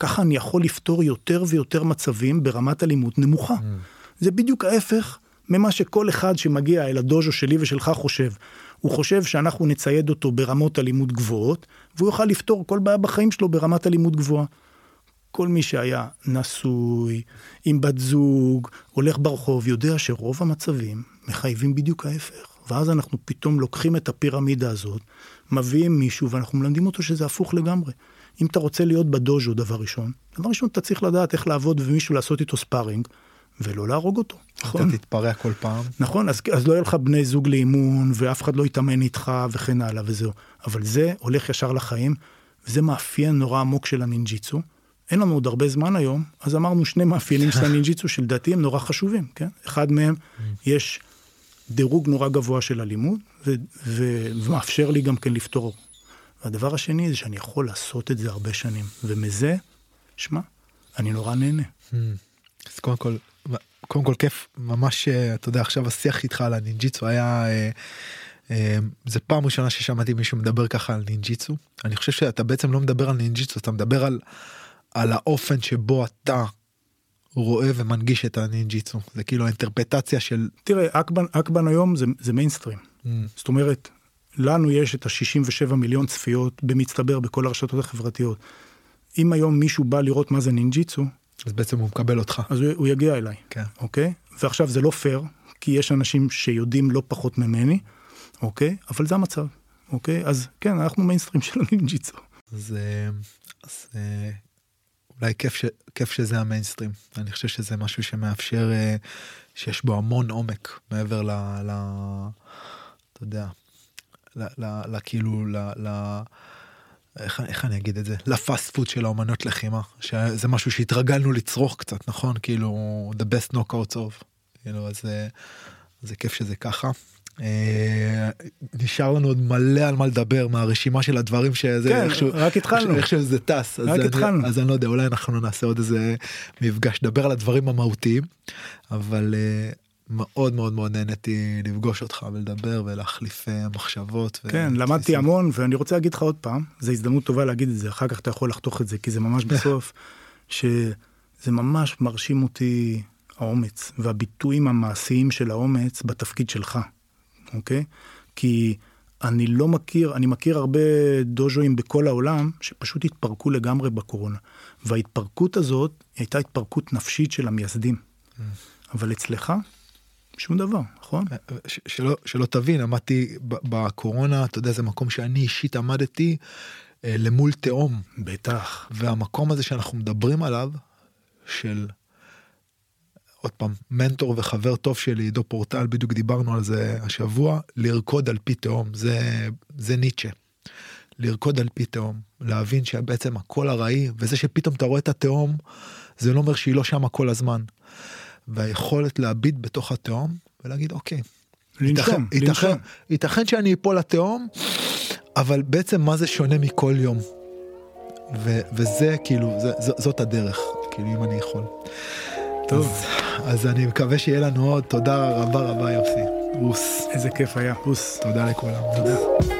ככה אני יכול לפתור יותר ויותר מצבים ברמת אלימות נמוכה. Mm. זה בדיוק ההפך ממה שכל אחד שמגיע אל הדוז'ו שלי ושלך חושב. הוא חושב שאנחנו נצייד אותו ברמות אלימות גבוהות, והוא יוכל לפתור כל בעיה בחיים שלו ברמת אלימות גבוהה. כל מי שהיה נשוי, עם בת זוג, הולך ברחוב, יודע שרוב המצבים מחייבים בדיוק ההפך. ואז אנחנו פתאום לוקחים את הפירמידה הזאת, מביאים מישהו ואנחנו מלמדים אותו שזה הפוך לגמרי. אם אתה רוצה להיות בדוז'ו דבר ראשון, דבר ראשון אתה צריך לדעת איך לעבוד ומישהו לעשות איתו ספארינג, ולא להרוג אותו. נכון? אתה תתפרע כל פעם. נכון, אז, אז לא יהיה לך בני זוג לאימון, ואף אחד לא יתאמן איתך וכן הלאה וזהו. אבל זה הולך ישר לחיים, וזה מאפיין נורא עמוק של הנינג'יצו. אין לנו עוד הרבה זמן היום, אז אמרנו שני מאפיינים של הנינג'יצו שלדעתי הם נורא חשובים, כן? אחד מהם, יש דירוג נורא גבוה של אלימות, ו- ו- ומאפשר לי גם כן לפתור. והדבר השני זה שאני יכול לעשות את זה הרבה שנים, ומזה, שמע, אני נורא נהנה. אז קודם כל, קודם כל כיף ממש אה, אתה יודע עכשיו השיח איתך על הנינג'יצו היה אה, אה, זה פעם ראשונה ששמעתי מישהו מדבר ככה על נינג'יצו אני חושב שאתה בעצם לא מדבר על נינג'יצו אתה מדבר על על האופן שבו אתה רואה ומנגיש את הנינג'יצו זה כאילו האינטרפרטציה של תראה אקבן אקבן היום זה, זה מיינסטרים ממ. זאת אומרת לנו יש את ה-67 מיליון צפיות במצטבר בכל הרשתות החברתיות. אם היום מישהו בא לראות מה זה נינג'יצו אז בעצם הוא מקבל אותך. אז הוא, הוא יגיע אליי, כן. אוקיי? ועכשיו זה לא פייר, כי יש אנשים שיודעים לא פחות ממני, אוקיי? אבל זה המצב, אוקיי? אז כן, אנחנו מיינסטרים של הנינג'יצו. אז, אה, אז אה, אולי כיף, ש, כיף שזה המיינסטרים. אני חושב שזה משהו שמאפשר, אה, שיש בו המון עומק מעבר ל... ל אתה יודע, ל, ל, ל, כאילו, ל, ל, איך, איך אני אגיד את זה? ל fast food של האומנות לחימה, שזה משהו שהתרגלנו לצרוך קצת, נכון? כאילו, the best knockouts of. כאילו, אז זה כיף שזה ככה. אה, נשאר לנו עוד מלא על מה לדבר מהרשימה של הדברים שזה כן, איכשהו רק התחלנו איך שזה טס רק אז התחלנו אני, אז אני לא יודע אולי אנחנו נעשה עוד איזה מפגש לדבר על הדברים המהותיים אבל uh, מאוד מאוד מאוד נהניתי לפגוש אותך ולדבר ולהחליף uh, מחשבות. כן למדתי המון ואני רוצה להגיד לך עוד פעם זו הזדמנות טובה להגיד את זה אחר כך אתה יכול לחתוך את זה כי זה ממש בסוף שזה ממש מרשים אותי האומץ והביטויים המעשיים של האומץ בתפקיד שלך. אוקיי? כי אני לא מכיר, אני מכיר הרבה דוז'ואים בכל העולם שפשוט התפרקו לגמרי בקורונה. וההתפרקות הזאת הייתה התפרקות נפשית של המייסדים. Mm. אבל אצלך, שום דבר, נכון? אה, אה, שלא, שלא תבין, עמדתי בקורונה, אתה יודע, זה מקום שאני אישית עמדתי אה, למול תהום. בטח. והמקום הזה שאנחנו מדברים עליו, של עוד פעם, מנטור וחבר טוב שלי, עידו פורטל, בדיוק דיברנו על זה השבוע, לרקוד על פי תהום, זה, זה ניטשה. לרקוד על פי תהום, להבין שבעצם הכל ארעי, וזה שפתאום אתה רואה את התהום, זה לא אומר שהיא לא שמה כל הזמן. והיכולת להביט בתוך התהום ולהגיד אוקיי, לנשום, ייתכן, לנשום. ייתכן, ייתכן שאני אפול לתהום, אבל בעצם מה זה שונה מכל יום. ו, וזה כאילו, זה, ז, זאת הדרך, כאילו אם אני יכול. טוב. אז, אני מקווה שיהיה לנו עוד. תודה רבה רבה יוסי. בוס. איזה כיף היה. בוס. תודה לכולם. תודה.